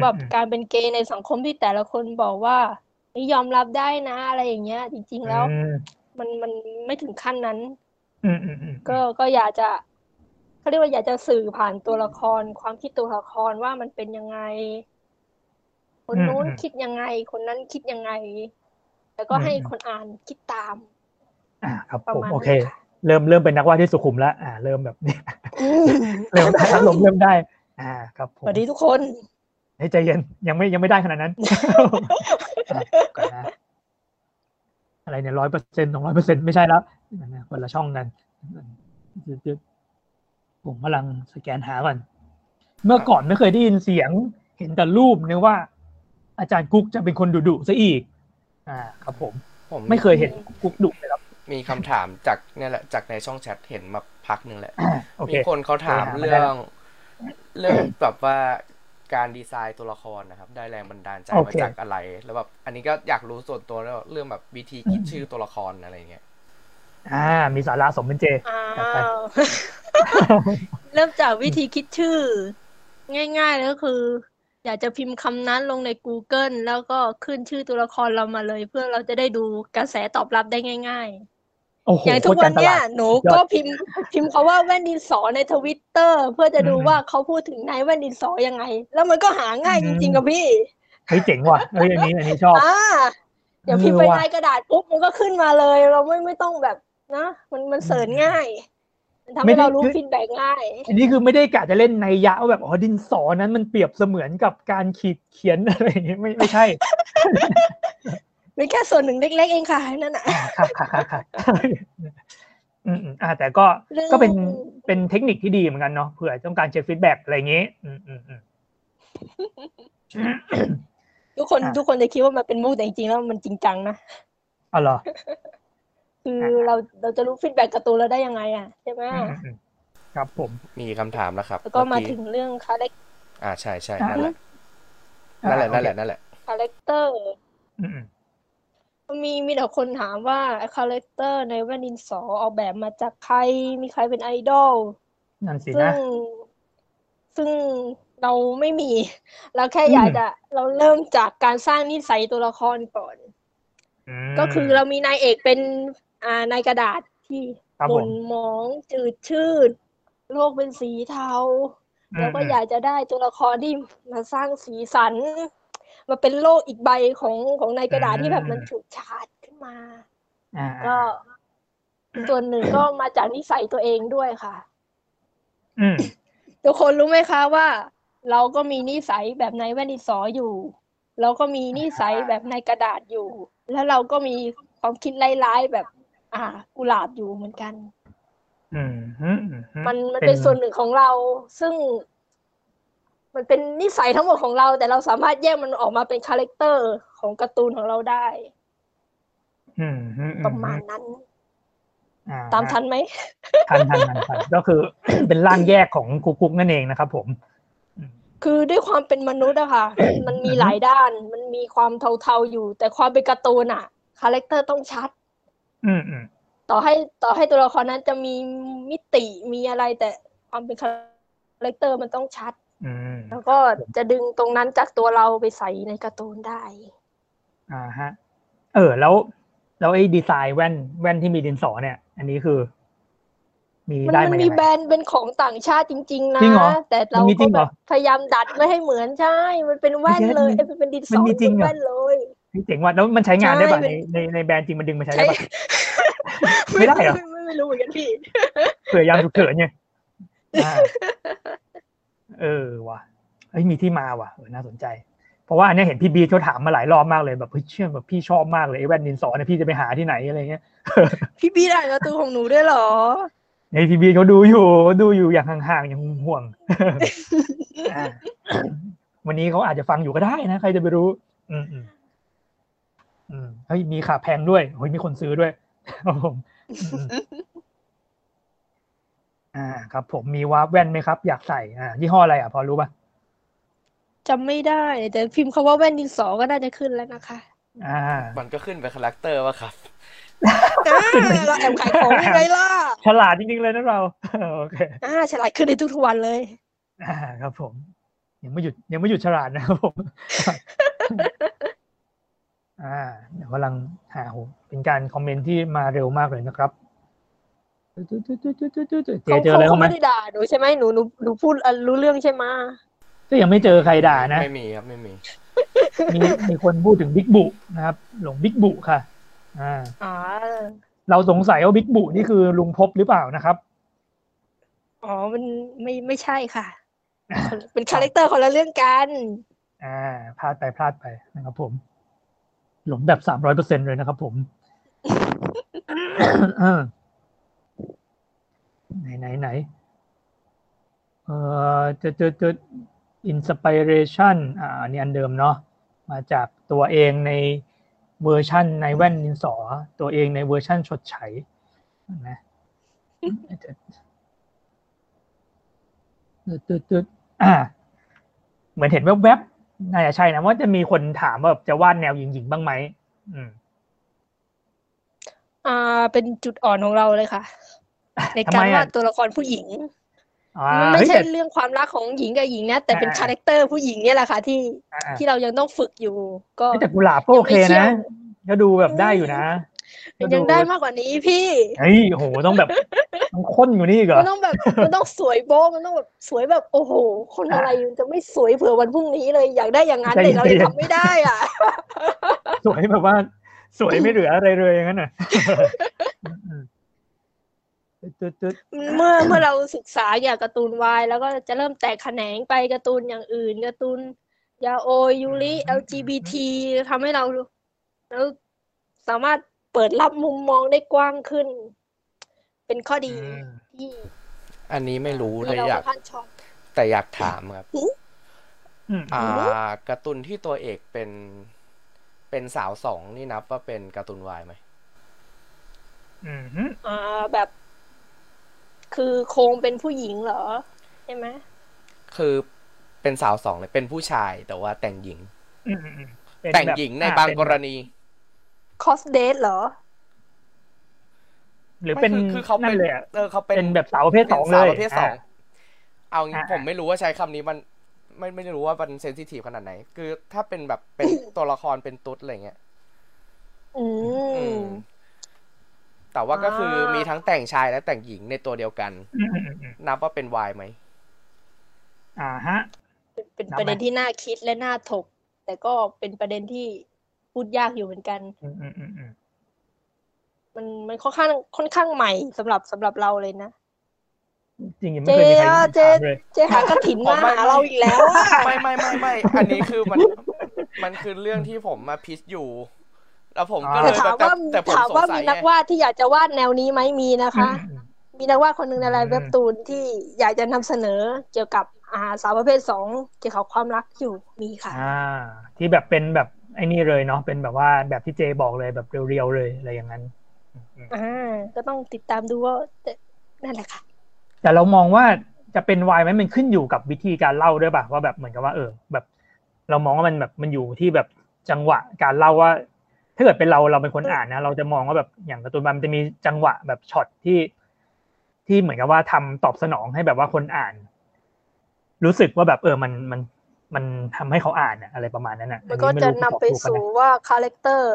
แบบการเป็นเกย์ในสังคมที่แต่ละคนบอกว่าไม่ยอมรับได้นะอะไรอย่างเงี้ย จริง ๆ แล้ว
อืม
มันมันไม่ถึงขั้นนั้น
อืมอืมอืม
ก็ก็อยากจะเขาเรียกว่าอยากจะสื่อผ่านตัวละคร ความคิดตัวละครว่ามันเป็นยังไง คนนู้นคิดยังไง คนนั้นคิดยังไง แล้วก็ให้คนอ่านคิดตาม
อ่า ครับ
ประ
ผม
มาณ
โอ
นั้น
เค
ค่ะ
เริ่มเริ่มเป็นนักวาดที่สุขุมแล้วอ่า เริ่มแบบนี้
อืม
เริ่มได้อารมณ์เริ่มได้ อ่า ครับผ
ส
ม
วัสดีทุกคน
เให้ใจเย็นยังไม่ยังไม่ได้ขนาดนั้นอะก่อนนะอะไรเนี่ยร้อยเปอร์เซ็นต์สองร้อยเปอร์เซ็นต์ไม่ใช่แล้วนะคนละช่องกันผมกำลังสแกนหาก่อน เมื่อก่อนไม่เคยได้ยินเสียง เห็นแต่รูปนึกว่า อาจารย์กุ๊กจะเป็นคนดุดุๆซะอีก อ่า ครับผม
ผม
ไม่เคยเห็นกุ๊กดุเลยครับ
มีคำถามจากเนี่ยแหละจากในช่องแชทเห็นมาพักหนึ่งแหละ
โอเค
มีคนเขาถาม
โอเค
เรื่อง เรื่องแบบว่า การดีไซน์ตัวละครนะครับ ได้แรงบันดาลใจ
โอ
มา
เค
จากอะไร แล้วแบบอันนี้ก็อยากรู้ส่วนตัวแล้วเรื่องแบบวิธีคิดชื่อตัวละครอะไรเงี้ย
อ่า มีสาระสมเป็นเจ
อ้า
จัดไป
วเริ่มจากวิธีคิดชื่อ ง่ายๆเลยก็คือ อยากจะพิมพ์คำนั้นลงใน Google แล้วก็ขึ้นชื่อตัวละครเรามาเลย เพื่อเราจะได้ดูกระแสตอบรับได้ง่าย
โอ้โห
ๆ อย่างทุก
โคตร
วั
กานรต
เนี้ย
ลาด
หนู
ยอด
ก็พิมพ์พิมพ์คาว่าแว่นดินสอในทวิตเตอร์เพื่อจะดู
อืม
ว่าเขาพูดถึงนายแว่นดินสอยังไง แล้วมันก็หาง่าย
อื
จ
ม
ริงๆกับพี่
เฮ้ยเจ๋งว่ะเฮ้ยอันนี้อันนี้ชอบ
อ่าเดี๋ยว
เออ
พิมพ์ไป
ว่ะ
ในกระดาษปุ๊บมันก็ขึ้นมาเลย เราไม่ไม่ต้องแบบนะมันมัน search ง่ายมันทำ
ไม่
ให้
ได้
เรารู้
คือ
feedback ง่าย
อันนี้คือไม่ได้กะจะเล่นนัยยะว่าแบบอ๋อดินสอนั้นมันเปรียบเสมือนกับการขีดเขียนอะไรอย่างเงี้ยไม่ไม่ใช่
เป็นแค่ส่วนหนึ่งเล็ก ๆ เองค่ะนั่นน่ะ
ค่ะค่ะค่ะค่ะอืมอืมอ่าแต่ก็
เรื่อง
ก็เป็นเป็นเทคนิคที่ดีเหมือนกันเนาะเผื่อต้องการเช็ค feedback อะไรอย่างงี้อืมอืมอืม
ทุกคน
อะ
ทุกคนจะคิดว่ามันเป็นมุกแต่จริงๆแล้วมันจริงจังนะ
อ๋อเหรอ
คือ
อะ
เราเราจะรู้ feedback การ์ตูนเราได้ยังไง อะใช่ไหม
อืมอืมอืมครับผม
มีคำถามแล้วครับ
แล้วก็มา
เอ
ถึงเรื่อง character
อ่าใช่ใช่
อะ
นั่นแหละ
อ่า
นั่นแหละ
โอเค
นั่นแหละนั่นแหละ
character อื
มอืม
มีมีแต่คนถามว่า character นายแว่นดินสอออกแบบมาจากใครมีใครเป็นไอดอล
นั่นสิ
ซึ่ง
นะ
ซึ่งเราไม่มี เราแค่
อืม
อยากจะ เราเริ่มจากการสร้างนิสัยตัวละครก่อน
ม
ก็คือเรามีนายเอกเป็น อ่านายกระดาษที่
ครับ
ห
ผม
ม่นหมองจืดชืด โลกเป็นสีเทา
อืม
แล้วก็
อืม
อยากจะได้ตัวละครที่มาสร้างสีสัน มาเป็นโลกอีกใบของของนายกระดาษที่แบบมันฉูดฉาดขึ้นมา
อ่า
ก็ส่วนหนึ่งก็มาจากนิสัยตัวเองด้วยค่ะ
อืม
ทุกคนรู้ไหมคะว่า เราก็มีนิสัยแบบนายแว่นดินสออยู่ เราก็มีนิสัยแบบนายกระดาษอยู่ แล้วเราก็มีความคิดร้ายๆแบบ อ่า กุหลาบอยู่เหมือนกัน
อืมอืมอือื
มันมันเป็นส่วนหนึ่งของเรา ซึ่ง มันเป็นนิสัยทั้งหมดของเรา แต่เราสามารถแยกมันออกมาเป็น character ของการ์ตูนของเราได้
อืมอือื
ประมาณนั้น
อ่
ตามทันไหม
ทันทันทันทันก็คือเป็นร่างแยกของกุ๊กกุ๊กนั่นเองนะครับ ผม
คือด้วยความเป็นมนุษย์อะค่ะ มันมีหลายด้าน มันมีความเทาๆอยู่ แต่ความเป็นการ์ตูนอะ character ต้องชัด
อืมอืม
ต่อให้ต่อให้ตัวละครนั้นจะมีมิติมีอะไรแต่ความเป็น character มันต้องชัด
อืม
แล้วก็จะดึงตรงนั้นจากตัวเราไปใส่ในการ์ตูนได้
อ่าฮะ เออ แล้ว แล้วไอ้ดีไซน์แว่นแว่นที่มีดินสอเนี่ย อันนี้คือ มี
มัน
ได้
มัน
มา
มี
ยัง
แบร
ไง
นด์เป็นของต่างชาติจริง ๆ นะ
จริงเหรอ
แต่เรา
มันมีจริ
ก็
งเห
แบ
รอ
บพยายามดัดไม่ให้เหมือนใช่ มันเป็นแว่น
ไม่ใช่
เลย
มัน
เอ้ยมันเป็นดินส
มัน
อ
มีจริง
เป็น
เหรอ
แว่นเลย
เฮ้ยเจ๋งว่ะแล้วมันใช้งานได้ป่ะ
ใช่
ในในในแบรนด์จริงมันดึงมาใช้
ใช่
ได้ป่ะไม่ได้เหรอ
ไม่ไม่ไม่รู้เหมือนกันพี่
เผื่อยามฉุกเฉินไงอ่า เออว่ะเฮ้ยมีที่มาว่ะเออน่าสนใจ เพราะว่าอันเนี้ยเห็นพี่บีเขาถามมาหลายรอบมากเลยแบบเฮ้ยเชื่อแบบพี่ชอบมากเลยไอ้แว่นดินสอเนี่ยพี่จะไปหาที่ไหนอะไรเงี้ย
พี่พี่ได้การ์ตูนของหนูด้วยเหรอ
ในทีวีเขาดูอยู่ดูอยู่อย่างห่างๆอย่างห่วงๆอ่าวันนี้เขาอาจจะฟังอยู่ก็ได้นะ ใครจะไปรู้ อืมอืมอืมเฮ้ยมีขาแพงด้วยเฮ้ยมีคนซื้อด้วยครับผม อืมอ่าครับผมมี warp แว่นไหมครับ อยากใส่อ่ายี่ห้ออะไรอะพอรู้ป่ะ
จำไม่ได้ แต่พิมพ์คำว่าแว่นดินสอก็น่าจะขึ้นแล้วนะคะ
อ่า
มันก็ขึ้นไป character ว่าครับ
อ่าเราแอบขายของยังไงล่ะ
ฉลาดจริงๆเลยนะเราโอเค
อ่าฉลาดขึ้นในทุกๆวันเลย
อ่าครับผม ยังไม่หยุดยังไม่หยุดฉลาดนะครับผม อ่าเดี๋ยวกำลังหาโหเป็นการ comment ที่มาเร็วมากเลยนะครับ เจ
เขา
เจออะไร
เขา
บ้างไหม
ไม่ได้ด่าหนูใช่ไหมหนูหนูหนูพูดอะรู้เรื่องใช่ไหม
ก็ยังไม่เจอใครด่านะ
ไม่มีครับไม่มี
มีมีคนพูดถึงบิ๊กบุนะครับ หลงบิ๊กบุค่ะอ่า
อ่า
เราสงสัยว่าบิ๊กบุนี่คือลุงพบหรือเปล่านะครับ
อ๋อมันไม่ไม่ใช่ค่ะ เป็น character คนละเรื่องกัน
อ่าพลาดไปพลาดไปนะครับผม หลงแบบสามร้อยเปอร์เซ็นต์เลยนะครับผมเออ ไหนไหนไหนเอ่อจะจะจะ inspiration อ่าอันนี้อันเดิมเนาะมาจากตัวเองในเวอร์ชั่นในแว่นดินสอ ตัวเองในเวอร์ชั่นชดใช้นะตึ๊ดตึ๊ดตึ๊ดอ่าเหมือนเห็นแวบๆน่าจะใช่นะว่าจะมีคนถามว่าแบบจะวาดแนวหญิงๆบ้างไหมอืม
อ่า เป็นจุดอ่อนของเราเลยค่ะ ใน
ทำ
กา
ไม
ร
อะ
วาดตัวละครผู้หญิง
อ่า
มันไม่
เฮ้ย
ใช่
แต่
เรื่องความรักของหญิงกับหญิงนะแต่เป็น
อ่า
character ผู้หญิงเนี่ยแหละค่ะที่
อ่า
ที่เรายังต้องฝึกอยู่ ก็
เฮ้ยแต่กุหลาบก็โอเค
ยังไม่เชี่ยวนะ
ก็ดูแบบได้อยู่นะก็
ยังได้มากกว่านี้พี่
เฮ้ยโหต้องแบบต้องข้นอยู่นี่อีกเหรอ
มันต้องแบบมันต้องสวยโบ๊ะมันต้องแบบสวยแบบโอ้โห คนอะไรมันจะไม่สวยเผื่อวันพรุ่งนี้เลยอยากได้อย่างนั้น
ใจ
แต่เรา
เย็
ยัง
น
ทำไม่ได้อะ
สวยแบบว่า สวยไม่เหลืออะไรเลยอย่างนั้นน่ะ อืมตึ๊ดตึ๊ด
เมื่อเมื่อเราศึกษาเกี่ยวกับการ์ตูนวายแล้วก็จะเริ่มแตกแขนงไปการ์ตูนอย่างอื่นการ์ตูนยาโอยยูริ LGBT ทำให้เราแล้วสามารถเปิดรับมุมมองได้กว้างขึ้น เป็นข้อดี
อืม
ที่
อันนี้ไม่รู้เล
ที่
ย
เรา
อยาก
ค่อนข้างชอบ
แต่อยากถามครับ
อืม
อ่าการ์ตูนที่ตัวเอกเป็นเป็นสาวสองนี่นับว่าเป็นการ์ตูนวายไหม
อืมฮึ
อ่าแบบ คือโครงเป็นผู้หญิงเหรอ ใช่ไหม
คือเป็นสาวสองเลยเป็นผู้ชายแต่ว่าแต่งหญิง
อืมอืมอืมเป็น
แต่ง
บบ
หญิงใน
อ่
บาง
เป็น
กรณี
คอสเดทเหรอ
หรือเป็น
ไม่คือคือเขา
นั่
เป็น
นเลยอะ
เออเขาเป็น
เป็นแบบสาวประเภทสอง
ป็น
เล
สาวย
ย
ประเภทสอง
อ่า
เอางี้
อ่า
ผมไม่รู้ว่าใช้คำนี้มัน ไม่ไม่รู้ว่ามันเซนซิทีฟขนาดไหน คือถ้าเป็นแบบเป็นตัวละครเป็นตุ๊ดอะไรเงี้ย
อื
อื
ม
ม แต่ว่าก็คืออา
มี
มีทั้งแต่งชายและแต่งหญิงในตัวเดียวกัน
อืมอืมอืมอืม
นับว่าเป็นวายไหม
อ่าฮะ
เป็นเป็น
นับไหม
ประเด็นที่น่าคิดและน่าถก แต่ก็เป็นประเด็นที่พูดยากอยู่เหมือนกัน
อืมอืมอืมอืม
มันมันค่อนข้างค่อนข้างใหม่สำหรับสำหรับเราเลยนะ
จริงๆยัง
เจ
ไม่เคยมีใคร
อะเจ
ถามเลย
เจหากระถิน
ผม
มา
ไม่
หาเราอีกแล้วอะ
ไม่ไม่ไม่ไม่ อันนี้คือมัน มันคือเรื่องที่ผมมาพิชอยู่ แล้วผมก็เล
แต่
ย
ถาม
แบบ
ว่า
แต่ผม
ถาม
สง
ว่า
สั
มี
ย
นัก
ไง
วาดที่อยากจะวาดแนวนี้ไหมมีนะคะ
อืม
มีนักวาดคนหนึ่งในไล
อื
น์
ม
เว็บตูนที่อยากจะนำเสนอเกี่ยวกับอาสาวประเภทสองเกี่ยวกับความรักอยู่มีค่ะ
อ่าที่แบบเป็นแบบไอ้นี่เลยเนาะเป็นแบบว่าแบบที่เจบอกเลยแบบเรียวๆเลยอะไรอย่างนั้นอืมอืม
อ่าก็ต้องติดตามดูว่าแต่นั่นแหละค่ะ
แต่เรามองว่าจะเป็นวายไหมมันขึ้นอยู่กับวิธีการเล่าด้วยป่ะว่าแบบเหมือนกับว่าเออ แบบ เรามองว่ามันแบบมันอยู่ที่แบบจังหวะการเล่าว่า ถ้าเกิดเป็นเราเราเป็นคนอ่านนะเราจะมองว่าแบบอย่างการ์ตูนมันจะมีจังหวะแบบช็อตที่ ที่เหมือนกับว่าทำตอบสนองให้แบบว่าคนอ่าน รู้สึกว่าแบบเออมันมันมันทำให้เขาอ่านอะอะไรประมาณนั้นอะ
มันก็
อั
จะ
รู้
นำไป
ตอบถูกปะ
สู่
นะ
ว่าคาแรคเตอร์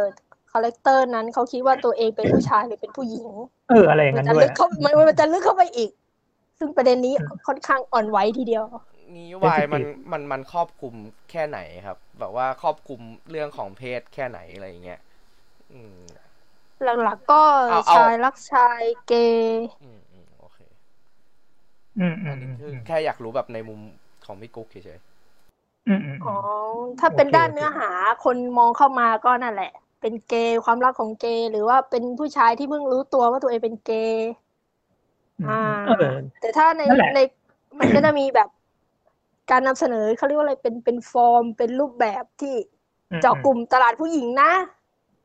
คาแรคเตอร์นั้นเขาคิดว่าตัวเองเป็นผู้ชายหรือเป็นผู้หญิง
เอออะไรอย่าง
มั
นั้น
จะ
ด้วย
ลึกเข้ามันมันจะลึกเข้าไปอีก ซึ่งประเด็นนี้ค่อนข้างอ่อนไหวทีเดียว
นี้วายมันมันมันครอบคลุมแค่ไหนครับ แบบว่าครอบคลุมเรื่องของเพศแค่ไหนอะไรอย่างเงี้ยอืม
หลักๆก็
เอาเอา
ชายรักชายเกย์
อืมอืมโอเค
อืมอื
อั
ม
น
อื
นี้
ม
คือ
อืม
แค่อยากรู้แบบในมุมของพี่กุ๊กเฉย
อืมอืม
อ๋อถ้าเป็น
โอเค
ด้าน
โอเค
เนื้อหาคนมองเข้ามาก็นั่นแหละ เป็นเกย์ความรักของเกย์หรือว่าเป็นผู้ชายที่เพิ่งรู้ตัวว่าตัวเองเป็นเกย์
อืม
อ่า
เออ
แต่ถ้าใน
นั่นแหละ
ในมันก็จะมีแบบการนำเสนอเขาเรียกว่าอะไรเป็นเป็นฟอร์มเป็นรูปแบบที่
อืม
เจาะกลุ่มตลาดผู้หญิงนะ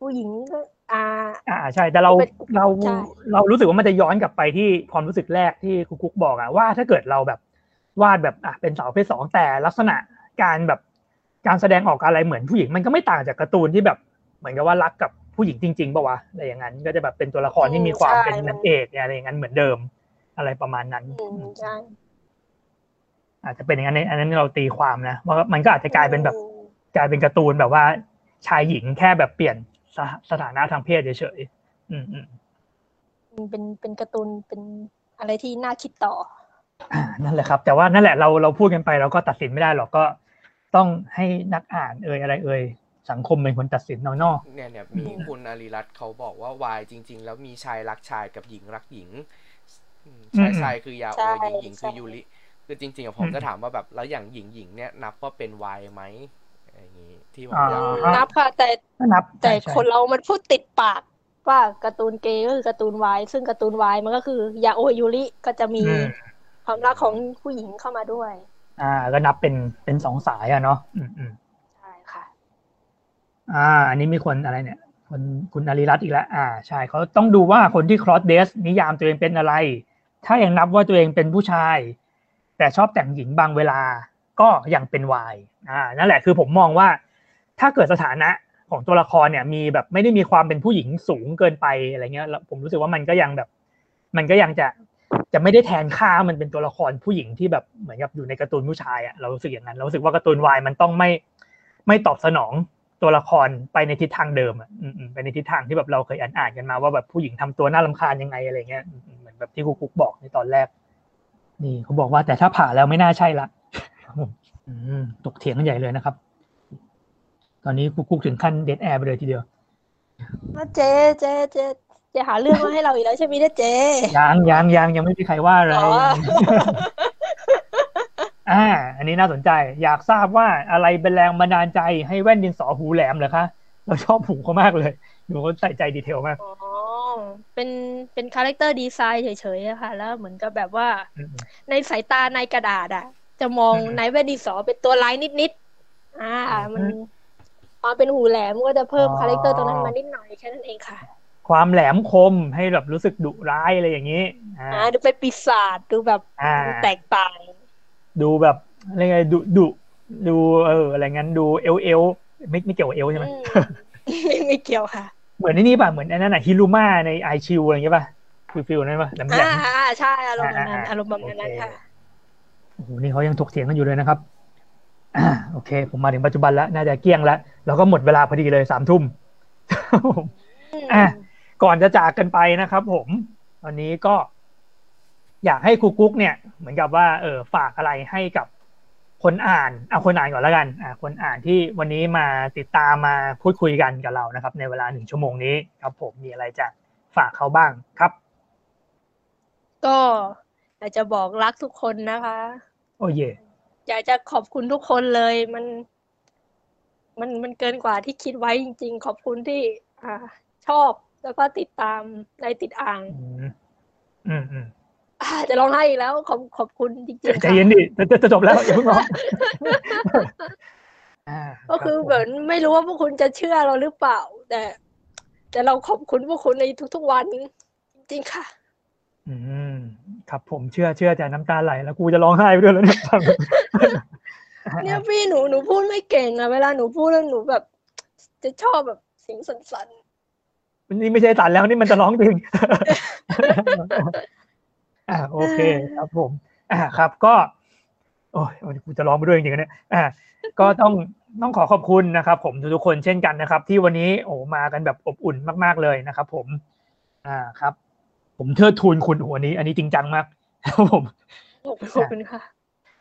ผู้หญิงก็อ่า
อ่าใช่ แต่เรา
เป็น
เรา
ใช่
เรารู้สึกว่ามันจะย้อนกลับไปที่ความรู้สึกแรกที่ครูกุ๊กบอกอะว่าถ้าเกิดเราแบบวาดแบบอะเป็นสาวประเพศสองแต่ลักษณะการแบบการแสดงออกอะไรเหมือนผู้หญิงมันก็ไม่ต่างจากการ์ตูนที่แบบเหมือนกับว่ารักกับผู้หญิงจริงๆป่าวะอะไรอย่างนั้นก็จะแบบเป็นตัวละครที่มีความเป็นนางเอกอะไรอย่างนั้นเหมือนเดิมอะไรประมาณนั้น
อืมใช่
อาจจะเป็นอย่างนั้นในอันนั้นเราตีความนะว่ามันก็อาจจะกลายเป็นแบบ
อืม
กลายเป็นการ์ตูนแบบว่าชายหญิงแค่แบบเปลี่ยน สถสถานะทางเพศเฉยๆอืมอืม
เป็นเป็นการ์ตูนเป็นอะไรที่น่าคิดต่อ
อ่านั่นแหละครับ แต่ว่านั่นแหละเราเราพูดกันไปเราก็ตัดสินไม่ได้หรอกก็ต้องให้นักอ่านเอ่ยอะไรเอ่ยสังคมเป็นคนตัดสินเนาะเนาะ
ๆเนี่ยเนี่ยมีคุณอารีรัตน์เขาบอกว่าวายจริง ๆ แล้วมีชายรักชายกับหญิงรักหญิงอืมชายชายคือยาโอ
ใช่
หญิงหญิงคือ
ใช่
ยูริคือจริงๆอะผมจะถามว่าแบบแล้วอย่างหญิงหญิงเนี่ยนับว่าเป็นวายไหม นี้ที่ผม
อ่า
อยากรู้
นับค่ะ แต่
ก็นับ
แต่
ใช่ใช่
คนเรามันพูดติดปากว่าการ์ตูนเกย์ก็คือการ์ตูนวายซึ่งการ์ตูนวายมันก็คือยาโอยูริก็จะมี
อืม
ความรักของผู้หญิงเข้ามาด้วย
อ่า ก็นับเป็นเป็นสองสายอะเนาะอืมอืม
ใช่ค่ะ
อ่า อันนี้มีคนอะไรเนี่ยคนคุณอาริรัตน์อีกแล้วอ่าใช่เขาต้องดูว่าคนที่ cross dress นิยามตัวเองเป็นอะไร ถ้ายังนับว่าตัวเองเป็นผู้ชาย แต่ชอบแต่งหญิงบางเวลาก็ยังเป็นวาย อ่านั่นแหละคือผมมองว่า ถ้าเกิดสถานะของตัวละครเนี่ยมีแบบไม่ได้มีความเป็นผู้หญิงสูงเกินไปอะไรเงี้ยผมรู้สึกว่ามันก็ยังแบบ มันก็ยังจะจะไม่ได้แทนค่ามันเป็นตัวละครผู้หญิงที่แบบเหมือนกับอยู่ในการ์ตูนผู้ชายอะเรารู้สึกอย่างนั้นเรารู้สึกว่าการ์ตูนวายมันต้องไม่ไม่ตอบสนองตัวละครไปในทิศทางเดิมอะไปในทิศทางที่แบบเราเคยอ่านอ่านกันมาว่าแบบผู้หญิงทำตัวน่ารำคาญยังไงอะไรเงี้ยเหมือนแบบที่ครูกุ๊กบอกในตอนแรก นี่เขาบอกว่าแต่ถ้าผ่าแล้วไม่น่าใช่ละ ตกเถียงกันใหญ่เลยนะครับ ตอนนี้ครูกุ๊กถึงขั้นเดดแอร์ไปเลยทีเดียว
เจ๊เจ๊เจ๊เจ๊หาเรื่องมาให้เราอีกแล้วใช่ไหมเนี่ยเจ๊
ยังยังยังยังไม่มีใครว่าอะไร
อ๋อ
อ่า อันนี้น่าสนใจ อยากทราบว่าอะไรเป็นแรงบันดาลใจให้แว่นดินสอหูแหลมเหรอคะเราชอบหูเขามากเลยดูเขาใส่ใจ detail มาก
อ๋อเป็นเป็น character design เฉยๆอะค่ะแล้วเหมือนกับแบบว่า
อืม
ในสายตาในกระดาษอะ จะมอง
อืม
ในแว่นดินสอเป็นตัวร้ายนิดๆอ่า มัน
อืม
ความเป็นหูแหลมก็จะเพิ่ม
อ๋อ
character ตรงนั้นมานิดหน่อยแค่นั้นเองค่ะ
ความแหลมคมให้แบบรู้สึกดุร้ายอะไรอย่างนี้ อ่า
อ่าดูเป็นปีศาจดูแบบ
อ่า
ดูแตกต่าง
ดูแบบอะไรไงดุดุดูเอออะไรงั้นดูเอลเอลไม่ไม่เกี่ยวกับเอลใช่ไหม
อืมไม่ไม่เกี่ยวค่ะ
เหมือนในนี่ป่ะเหมือนอันนั้นน่ะฮิรุมะใน Eyeshield อะไรอย่างเงี้ยป่ะ feel feel นั่นป่ะแหลมแหล
อ่าอ่าใช่อารมณ์แบบนั้น
อ่า
อารมณ์แบบนั้น
โอเค
ค่ะ
โอ้โหนี่เขายังถกเถียงกันอยู่เลยนะครับโอเค ผมมาถึงปัจจุบันแล้ว น่าจะเกลี้ยงแล้วแล้วก็หมดเวลาพอดีเลยสามทุ่มก่อนจะจากกันไปนะครับผมตอนนี้ก็ อยากให้ครูกุ๊กเนี่ย เหมือนกับว่าเออฝากอะไรให้กับคนอ่านเอาคนอ่านก่อนแล้วกัน อ่า คนอ่านที่วันนี้มาติดตามมาพูดคุยกันกับเรานะครับ ในเวลาหนึ่งชั่วโมงนี้ครับ ผมมีอะไรจะฝากเขาบ้างครับ
ก็ อยากจะบอกรักทุกคนนะคะ
โอ้เย่
อยากจะขอบคุณทุกคนเลย มัน มันมันเกินกว่าที่คิดไว้จริง ๆ ขอบคุณที่ อ่า ชอบแล้วก็ติดตามในติดอ่าง
อืมอืมอืม
อ่าจะร้องไห้อีกแล้ว ขอบขอบคุณจริงๆ
ใจ
ค่ะ
เย็นดิจะจะจะจบแล้วอย่าเพิ่งร้องอ่า
ก็คือ
รับผม
เหมือนไม่รู้ว่าพวกคุณจะเชื่อเราหรือเปล่า แต่ แต่เราขอบคุณพวกคุณในทุกๆวัน จริงๆค่ะ
อืม ครับผมเชื่อเชื่อแต่น้ำตาไหลแล้วกูจะร้องไห้ไปด้วยแล้วเนี่ยฟัง
เนี่ยพี่หนูหนูพูดไม่เก่งอะเวลาหนูพูดแล้วหนูแบบ จะชอบแบบเสียงสั่น
นี่ไม่ใช่ตันแล้วนี่มันจะร้องจริงอ่าโอเคครับผม อ่าครับ ก็โอ้ยวันนี้กูจะร้องไปด้วยจริงๆนะเนี่ยอ่าก็ต้องต้องขอขอบคุณนะครับ ผมทุกๆคนเช่นกันนะครับ ที่วันนี้โอ้มากันแบบอบอุ่นมาก ๆเลยนะครับ ผม อ่าครับ ผมเทิดทูนคุณหัวนี้ อันนี้จริงจังมากครับผม
ๆขอบขอบคุณค่ะ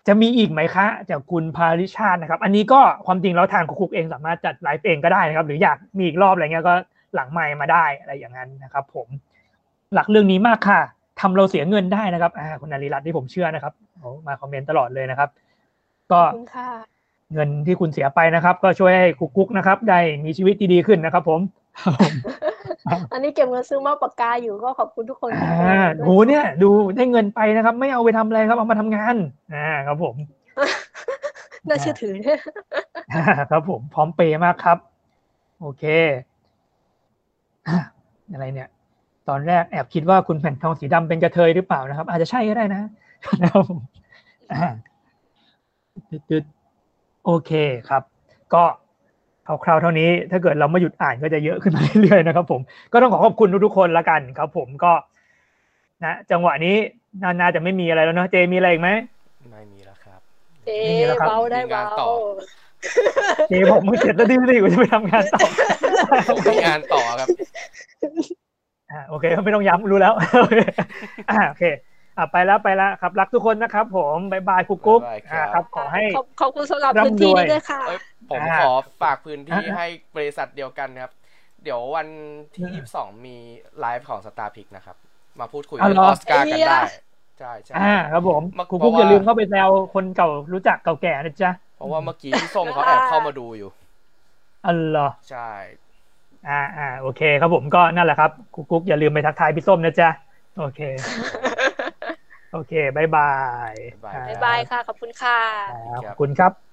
จะมีอีกไหมคะ จากคุณพาริชาตินะครับ อันนี้ก็ความจริงแล้วทางคุกๆเองสามารถจัดไลฟ์เองก็ได้นะครับ หรืออยากมีอีกรอบอะไรเงี้ยก็หลังไมค์มาได้อะไรอย่างนั้นนะครับ ผม หลักเรื่องนี้มากค่ะทำเราเสียเงินได้นะครับอ่าคุณนารีรัตน์ที่ผมเชื่อนะครับโอ้มาคอมเมนต์ตลอดเลยนะครับ ก็
ขอบคุณค่ะ
เงินที่คุณเสียไปนะครับ ก็ช่วยให้คุกๆนะครับ ได้มีชีวิตที่ดีขึ้นนะครับ ผม
อันนี้เก็บเงินซื้อมาปากกาอยู่ก็ขอบคุณทุกคน
อ่าโหเนี่ย ดูได้เงินไปนะครับ ไม่เอาไปทำอะไรครับเอามาทำงานอ่าครับผม
น่าเชื่อถือเนี่ย
อ่าครับผมพร้อมเปย์มากครับ โอเคอะอะไรเนี่ย ตอนแรกแอบคิดว่าคุณแผ่นทองสีดำเป็นกระเทยหรือเปล่านะครับ อาจจะใช่ก็ได้นะนะครับผมอ่าตึ๊ดๆ โอเคครับ ก็คร่าวๆเท่านี้ถ้าเกิดเราไม่หยุดอ่านก็จะเยอะขึ้นมาเรื่อยๆนะครับ ผมก็ต้องขอขอบคุณทุกๆคนละกันครับ ผมก็ นะจังหวะนี้นานาจะไม่มีอะไรแล้วเนาะเจมีอะไรอีกไหม
ไม่มีแล้วครับ
เอ๊
นี่แหละครับ
เบาได้
มีงาน
เบา
ต่อ
เจบอกมึงเสร็จแล้วดิดิกูจะไปทำงานต่อ
ผมมีงานต่อครับ
อ่าโอเคไม่ต้องย้ำรู้แล้วโอเค อะไปแล้วไปแล้วครับ รักทุกคนนะครับ ผมบายบายคุกคุก
ครับ
ขอให้
ขอบคุณสำหรับพื้นที่ด้วยค่ะ
ผมขอฝากพื้นที่ให้บริษัทเดียวกันครับ เดี๋ยววันที่
ยี่ส
องมีไลฟ์ของ Starpics นะครับ มาพูดคุยกับออสการ์กัน
ได้
ใช่ใช่
ครับผม
คุ
กคุกอย่าลืมเข้าไปแซวคนเก่ารู้จักเก่าแก่นะจ๊ะ
เพราะว่าเมื่อกี้พี่ส้มเขาแอบเข้ามาดูอยู่
อ๋อ
ใช่
อ่าอ่าโอเคครับผมก็นั่นแหละครับคุกคุกอย่าลืมไปทักทายพี่ส้มนะจ๊ะโอเค โอเค
bye bye bye byeค่ะ ขอบคุณค่ะ
ขอบคุณครับ